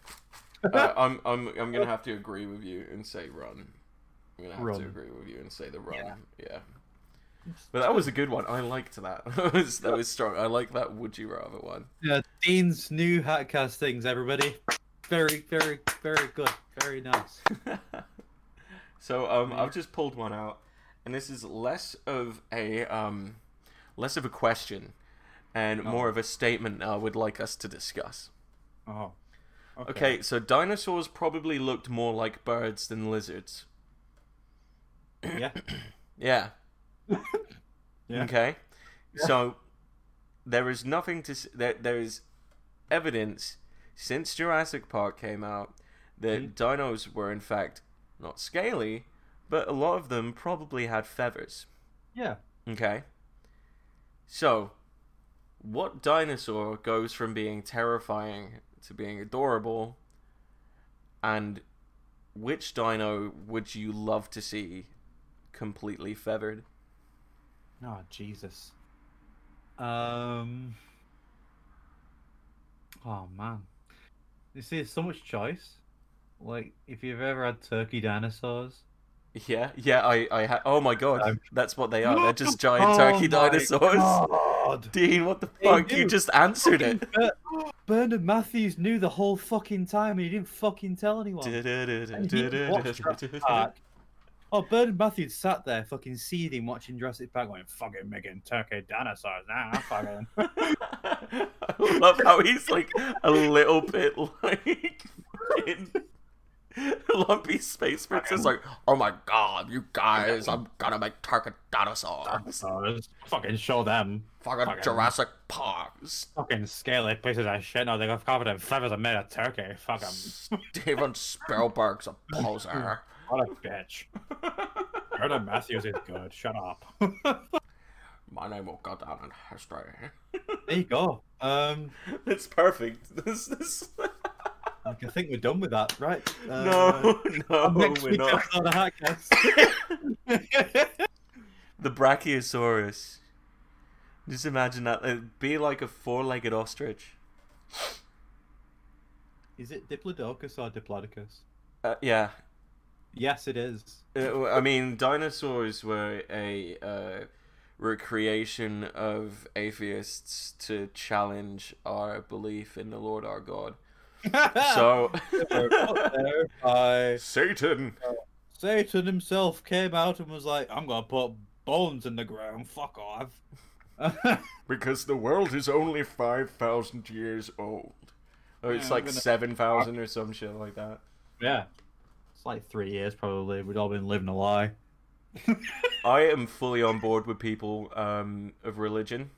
uh, I'm I'm I'm gonna have to agree with you and say run. I'm gonna have Run. to agree with you and say the run. Yeah. Yeah. But that was a good one. I liked that. that was that was strong. I like that. Would you rather one? Yeah, Dean's new Hatcast things, everybody. Very, very, very good. Very nice. so um, I've just pulled one out, and this is less of a um, less of a question, and oh. more of a statement I would like us to discuss. Oh. Okay, so dinosaurs probably looked more like birds than lizards. Yeah. Yeah. Yeah. Okay. So there is nothing to there. There is evidence since Jurassic Park came out that hmm. dinos were in fact not scaly, but a lot of them probably had feathers. Yeah. Okay. So, what dinosaur goes from being terrifying to being adorable? And which dino would you love to see completely feathered? Oh Jesus. Um. Oh man. You see, there's so much choice. Like, if you've ever had turkey dinosaurs, Yeah, yeah, I, I ha- Oh my god, Um, that's what they are. They're just giant Oh turkey dinosaurs. God. God. Dean, what the fuck? You just answered it. Ber- Bernard Matthews knew the whole fucking time and he didn't fucking tell anyone. And he watched Jurassic Park. Oh, Bernard Matthews sat there fucking seething watching Jurassic Park going, fucking making turkey dinosaurs now. I fucking. I love how he's like a little bit like in Lumpy Space Princess, like, oh my god, you guys, I'm gonna make turkey dinosaurs. dinosaurs. Fucking show them. Fucking Fucking- Jurassic Parks. Fucking scaly pieces of shit. No, they got covered in feathers and made of turkey. Fuck 'em. Steven Spielberg's a poser. What a bitch. Bernard Matthews is good. Shut up. My name will go down in history. there you go. Um, It's perfect. This, this... like, I think we're done with that, right? Uh, no, no, next we're not. The Brachiosaurus. Just imagine that. It'd be like a four-legged ostrich. is it Diplodocus or Diplodocus? Uh, yeah. Yes, it is. Uh, I mean, dinosaurs were a uh, recreation of atheists to challenge our belief in the Lord our God. So, They were put by Satan. Satan himself came out and was like, "I'm gonna put bones in the ground. Fuck off." Because the world is only 5,000 years old. Or it's Yeah, like gonna- 7,000 or some shit like that. yeah, it's like three years probably. We'd all been living a lie. I am fully on board with people um, of religion.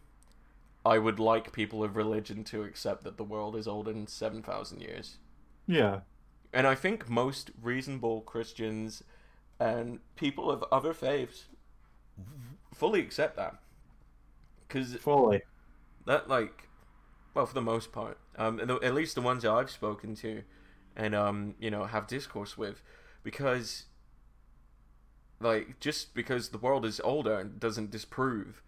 I would like people of religion to accept that the world is older than 7,000 years. Yeah. And I think most reasonable Christians and people of other faiths fully accept that. Because Fully. that, like, well, for the most part, um, at least the ones that I've spoken to and, um, you know, have discourse with, because, like, just because the world is older doesn't disprove,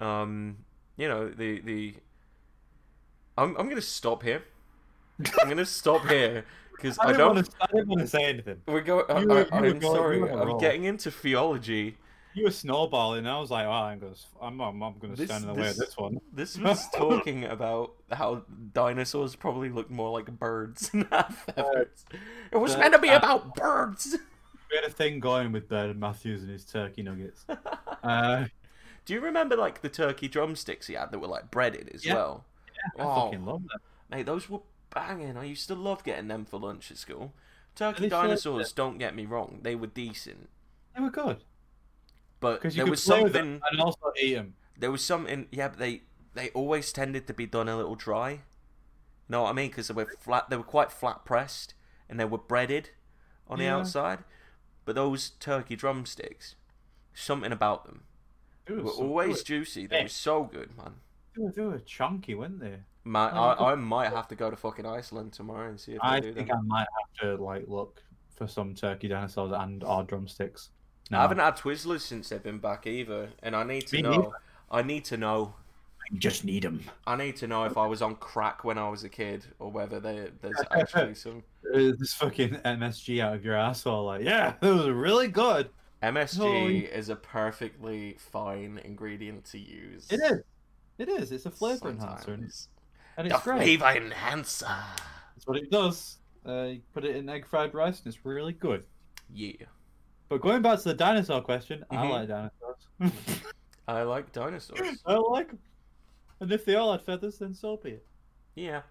um, you know, the, the, I'm, I'm gonna stop here. I'm gonna stop here because I I, don't. wanna, I didn't want to say anything. We're go- I, were- I, you were I'm going- sorry. you were on a I'm getting into theology. You were snowballing, and I was like, "Oh, I'm gonna, I'm, I'm, I'm gonna This- stand in the way of this- this one." This was talking about how dinosaurs probably looked more like birds than feathers. It was the- meant to be uh, about birds. We had a thing going with Bernard Matthews and his turkey nuggets. Uh, Do you remember like the turkey drumsticks he had that were like breaded as Yeah. well? I Oh, fucking love them. mate, those were banging. I used to love getting them for lunch at school. Turkey they feel like dinosaurs, don't get me wrong, they were decent, They were good but you there could was something. and also eat them. there was something yeah but they they always tended to be done a little dry you know what i mean because they were flat they were quite flat pressed and they were breaded on the outside but those turkey drumsticks something about them They were were, so always good. juicy they Yeah. were so good man They were, they were chunky, weren't they? Ma Oh, I. I might have to go to fucking Iceland tomorrow and see if they I do think them. I might have to like look for some turkey dinosaurs and our drumsticks. I haven't had Twizzlers since they've been back either, and I need to Me know. neither. I need to know. I just need them. I need to know if I was on crack when I was a kid, or whether they, there's actually some this fucking MSG out of your asshole, like, yeah, it was really good. MSG Holy- is a perfectly fine ingredient to use. It is. It is. It's a flavor enhancer, and, sometimes. and The it's great. flavor enhancer. That's what it does. Uh, you put it in egg fried rice, and it's really good. Yeah, But going back to the dinosaur question, I Mhm. like dinosaurs. I like dinosaurs. I like them. And if they all had feathers, then so be it. yeah,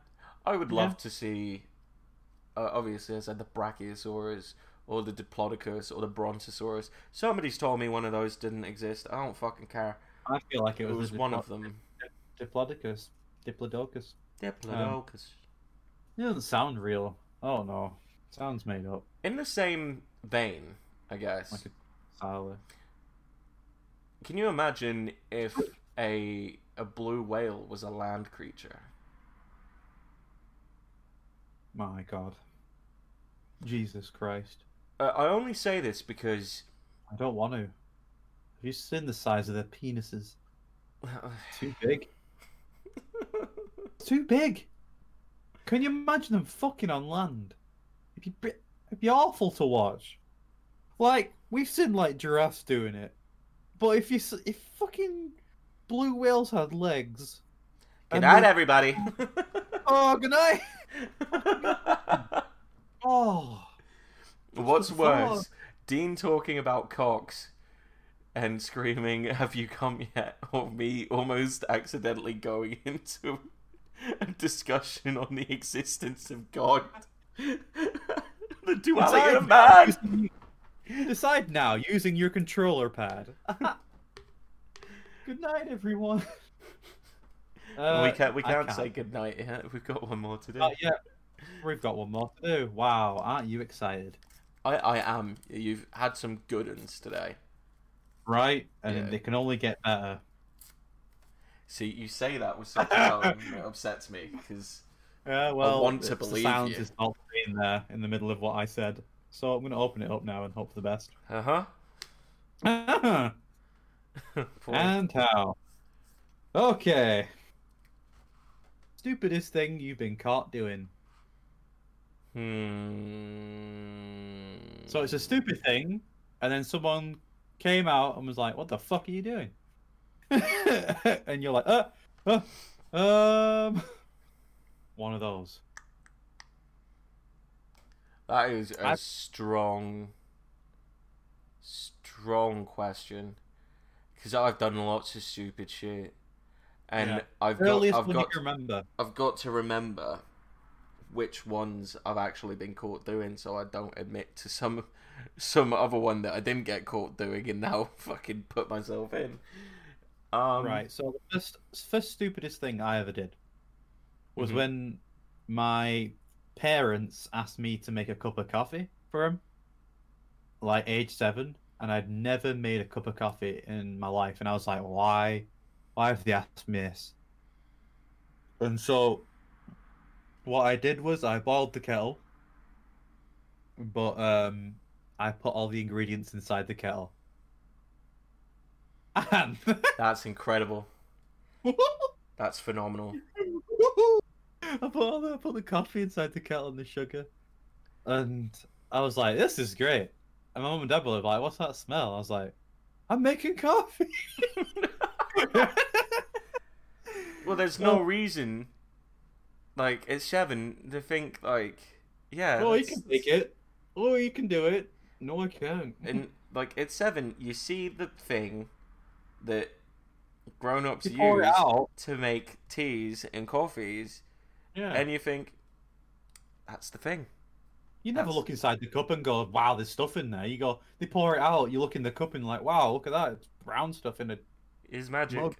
I would Yeah. love to see. Uh, obviously, I said the Brachiosaurus or the Diplodocus or the Brontosaurus. Somebody's told me one of those didn't exist. I don't fucking care. I feel like it It was, one of them. Diplodocus. Diplodocus. Diplodocus. Um, it doesn't sound real. Oh no. Sounds made up. In the same vein, I guess. Like a Silo. Can you imagine if a a blue whale was a land creature? My god. Jesus Christ. Uh, I only say this because I don't want to. Have you seen the size of their penises? Too big. Too big. Can you imagine them fucking on land? It'd be, it'd be awful to watch. Like we've seen like giraffes doing it, but if you if fucking blue whales had legs. Good night, everybody. Oh, good night. Oh, What's worse. Dean talking about cocks and screaming, "Have you come yet?" or me almost accidentally going into a discussion on the existence of God, the duality of man. Using- Decide now using your controller pad. good night, everyone. we Uh, can't. We I can't say goodnight yet. We've got one more to do. Uh, yeah, we've got one more to do. Wow, aren't you excited? I, I am. You've had some good ones today. Right, and Yeah. they can only get better. See, you say that with such a tone that upsets me because Yeah, well, want to believe the sound you. is not being there in the middle of what I said, so I'm going to open it up now and hope for the best. Uh huh. uh huh. and how? Okay. Stupidest thing you've been caught doing. Hmm. So it's a stupid thing, and then someone came out and was like, "What the fuck are you doing?" and you're like, "Uh, uh, um, one of those." That is a I- strong, strong question. Because I've done lots of stupid shit, and Yeah. I've got, I've got, remember. I've got to remember which ones I've actually been caught doing, so I don't admit to some, some other one that I didn't get caught doing, and now fucking put myself in. Um, right. So the first, first stupidest thing I ever did was Mhm. when my parents asked me to make a cup of coffee for them, like age seven, and I'd never made a cup of coffee in my life, and I was like, why, why have they asked me this? And so, what I did was I boiled the kettle, but um, I put all the ingredients inside the kettle. And That's incredible. That's phenomenal. I put all the, I put the coffee inside the kettle and the sugar, and I was like, "This is great." And my mum and dad were like, "What's that smell?" I was like, "I'm making coffee." Well, there's no Well- reason, like it's seven, to think like, yeah. oh, you can make it. Oh, you can do it. No, I can't. And like at seven, you see the thing that grown-ups You use out. to make teas and coffees, Yeah. and you think that's the thing. you never that's- look inside the cup and go, "Wow, there's stuff in there." You go, they pour it out. You look in the cup and like, "Wow, look at that. It's brown stuff in it." Is magic. Mug.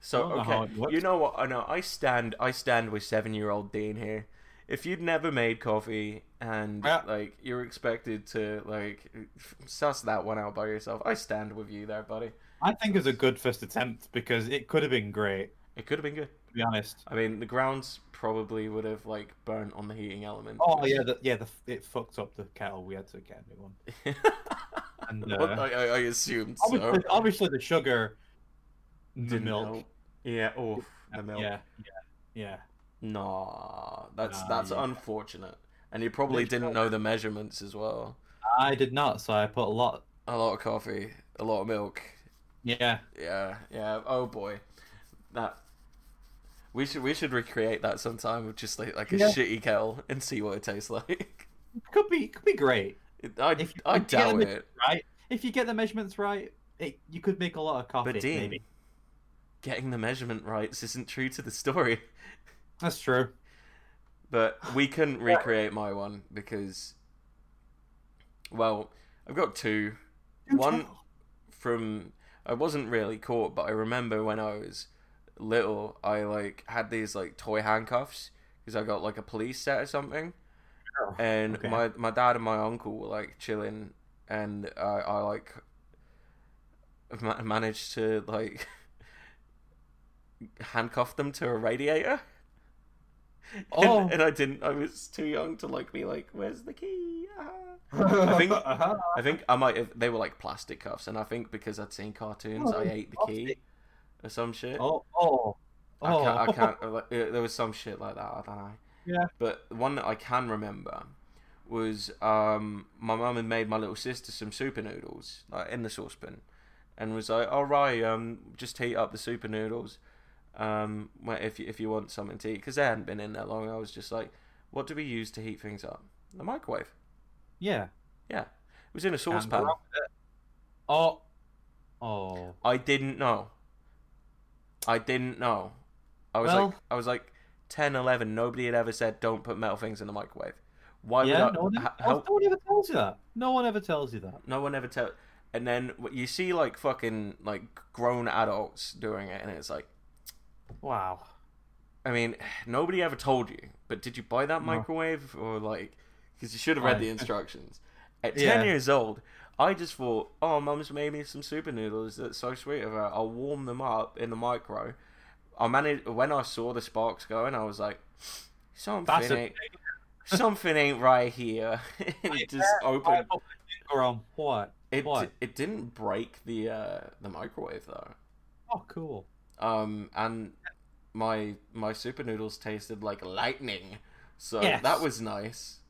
So I don't know how okay, you know what? I know. I stand. I stand with seven-year-old Dean here. If you'd never made coffee and Yeah. like you're expected to like suss that one out by yourself, I stand with you there, buddy. I think it's a good first attempt because it could have been great. It could have been good. To be honest. I mean, the grounds probably would have like burnt on the heating element. Oh yeah, the, yeah. The, it fucked up the kettle. We had to get a new one. And, uh, I, I I assumed so. Obviously, obviously the sugar, the Didn't milk. Yeah. Oh, the milk. Yeah, yeah, yeah. Nah, that's Nah, that's yeah. unfortunate. And you probably Which didn't know the measurements as well. I did not, so I put a lot. A lot of coffee, a lot of milk. Yeah, Yeah, yeah. Oh boy, that we should we should recreate that sometime with just like like a Yeah. shitty kettle and see what it tastes like. could be could be great, I If I doubt it. right? If you get the measurements right, it, you could make a lot of coffee. But Dean, maybe getting the measurement rights isn't true to the story. that's true. But we couldn't recreate my one because, well, I've got two. One from I wasn't really caught, but I remember when I was little, I like had these like toy handcuffs because I got like a police set or something, Oh, and okay. my my dad and my uncle were like chilling, and I I like ma- managed to like handcuff them to a radiator. Oh. And, and I didn't. I was too young to like be like, "Where's the key?" I think- Uh-huh. I think I might have. They were like plastic cuffs, and I think because I'd seen cartoons, Oh, I ate the key plastic. or some shit. Oh, oh, I can't. I oh. can't. like, uh, There was some shit like that. I don't know. Yeah. But one that I can remember was um my mum had made my little sister some super noodles like in the saucepan, and was like, "All right, um, just heat up the super noodles, um, if you, if you want something to eat." Because they hadn't been in that long. I was just like, "What do we use to heat things up? The microwave." Yeah. Yeah, it was in a saucepan. wrong with it. Oh. Oh. I didn't know. I didn't know. I was Well- like, I was like 10, 11. Nobody had ever said don't put metal things in the microwave. Why yeah, would I? no one, ever, how- no one ever tells you that. No one ever tells you that. no one ever tell. And then you see like fucking like grown adults doing it, and it's like, Wow. I mean, nobody ever told you. But did you buy that No. microwave or like? Because you should have read I- the instructions. At Yeah. ten years old, I just thought, oh, mum's made me some super noodles. That's so sweet of her. I'll warm them up in the micro. I managed when I saw the sparks going, I was like, something ain't, something ain't right here. it just opened. my on what? It what? it didn't break the uh, the microwave though. Oh, cool. Um, and my my super noodles tasted like lightning, so Yes. that was nice.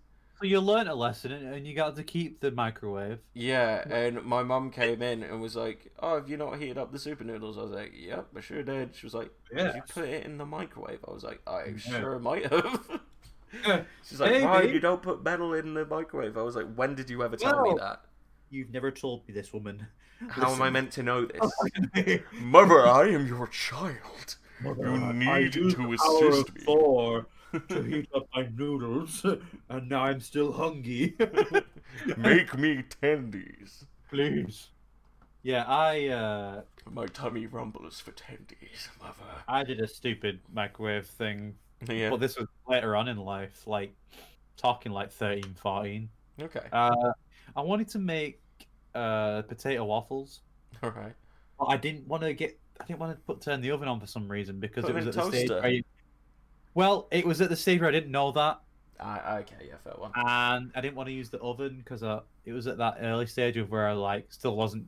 So you learnt a lesson and you got to keep the microwave. Yeah, and my mum came in and was like, "Oh, have you not heated up the super noodles?" I was like, "Yep, I sure did." She was like, "Did you put it in the microwave?" I was like, "I sure might have." She's like, Maybe. "Why you don't put metal in the microwave?" I was like, "When did you ever tell me that? You've never told me this, woman. How am I meant to know this?" Mother, Mother, I am your child. You need to assist me. Thor to heat up my noodles, and now I'm still hungry. Make me tendies. Please. Yeah, I uh, My tummy rumbles for tendies, mother. I did a stupid microwave thing, Yeah. Well, this was later on in life, like talking like 13, 14. Okay. Uh, I wanted to make uh potato waffles. All right. But I didn't want to get. I didn't want to put turn the oven on for some reason because Put it was at the stage. Where I, well, it was at the stage where I didn't know that, I okay. Yeah, fair one. and I didn't want to use the oven because uh, it was at that early stage of where I like still wasn't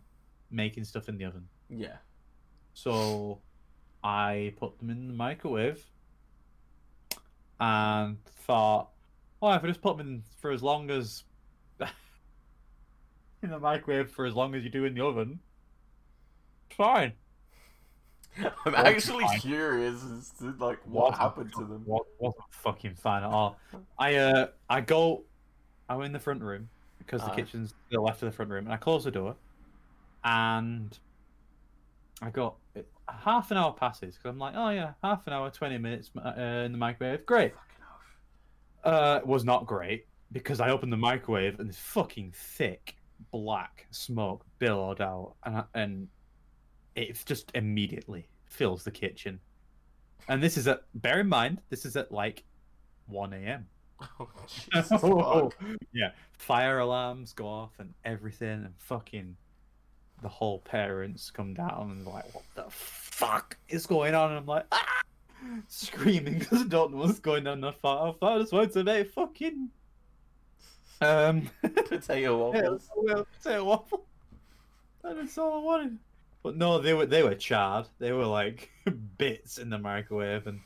making stuff in the oven. Yeah. So I put them in the microwave and thought, oh, if I just put them in for as long as in the microwave for as long as you do in the oven, it's fine. I'm Well, actually fine. curious as to like what Wasn't- happened to them. wa- wasn't fucking fine at all. I uh I go I'm in the front room because the Ah. kitchen's to the left of the front room and I close the door and I got half an hour passes because I'm like oh yeah half an hour 20 minutes uh, in the microwave great uh was not great because I opened the microwave and it's fucking thick black smoke billowed out and and it just immediately fills the kitchen. And this is at bear in mind this is at like 1 a.m. Oh, Oh, yeah, fire alarms go off and everything, and fucking the whole parents come down and like, what the fuck is going on? And I'm like, ah! screaming because I don't know what's going on. I thought, I thought I just wanted to make fucking um Potato yeah, waffles. well, potato waffle. That's all I wanted. But no, they were they were charred. They were like bits in the microwave, and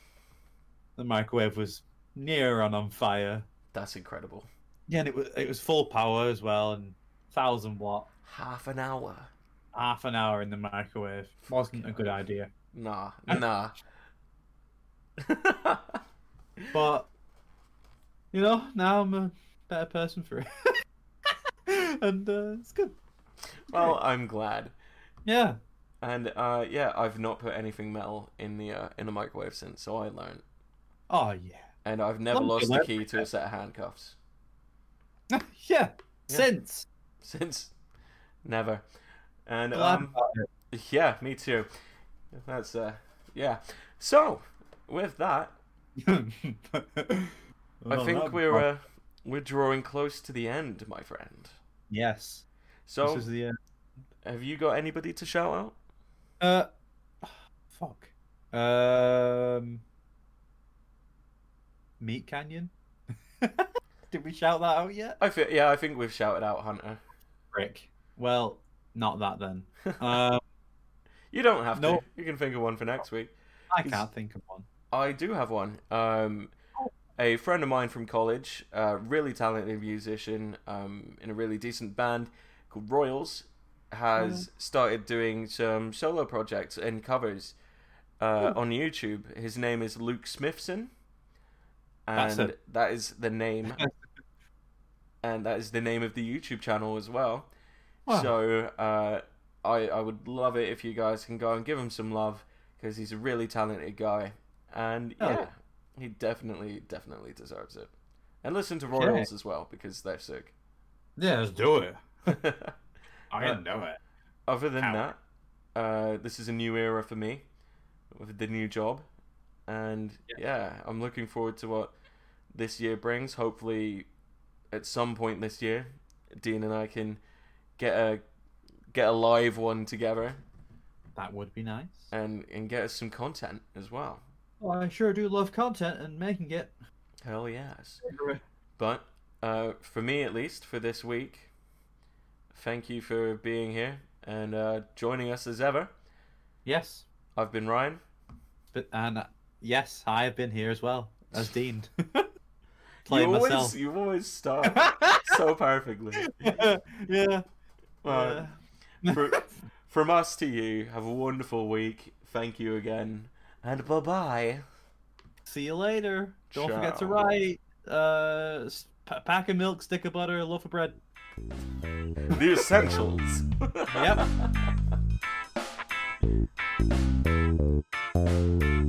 the microwave was near on on fire. That's incredible. Yeah, and it was it was full power as well, and thousand watt. Half an hour. Half an hour in the microwave wasn't a good idea. Nah, nah. But you know, now I'm a better person for it, and uh, it's good. well, I'm glad. Yeah, And uh, yeah, I've not put anything metal in the uh, in the microwave since, so I learned. oh yeah, And I've never lost the key to a set of handcuffs yeah. Yeah. Since since. Never. And glad um, yeah, me too. That's uh, yeah. So with that, I think we're uh, we're drawing close to the end, my friend. yes. So this is the uh, have you got anybody to shout out? uh fuck. Um, MeatCanyon. Did we shout that out yet? I feel yeah, I think we've shouted out Hunter. Rick. Well, not that then. Um, You don't have No. to. You can think of one for next week. I can't think of one. I do have one. Um, a friend of mine from college, uh, really talented musician, um, in a really decent band called Royals. has started doing some solo projects and covers uh, on YouTube. His name is Luke Smithson, and it. that is the name, and that is the name of the YouTube channel as well. Wow. So uh, I I would love it if you guys can go and give him some love because he's a really talented guy, and Oh, yeah, yeah. He definitely definitely deserves it. And listen to Royals as well because they're sick. Yeah, let's do it. I Uh, know it. Other than that, uh, this is a new era for me with the new job, and yeah. I'm looking forward to what this year brings. Hopefully, at some point this year, Dean and I can get a get a live one together That would be nice. and and get us some content as well. Well, I sure do love content and making it. Hell yes! But uh, for me, at least, for this week, thank you for being here and uh, joining us as ever. Yes, I've been Ryan. but and uh, yes, I have been here as well as Dean, You playing always, myself. you always start so perfectly. yeah. Well, for, from us to you, have a wonderful week. Thank you again, and bye bye. See you later. Don't forget to write. Uh, s- p- pack of milk, stick of butter, a loaf of bread. The essentials. Yep.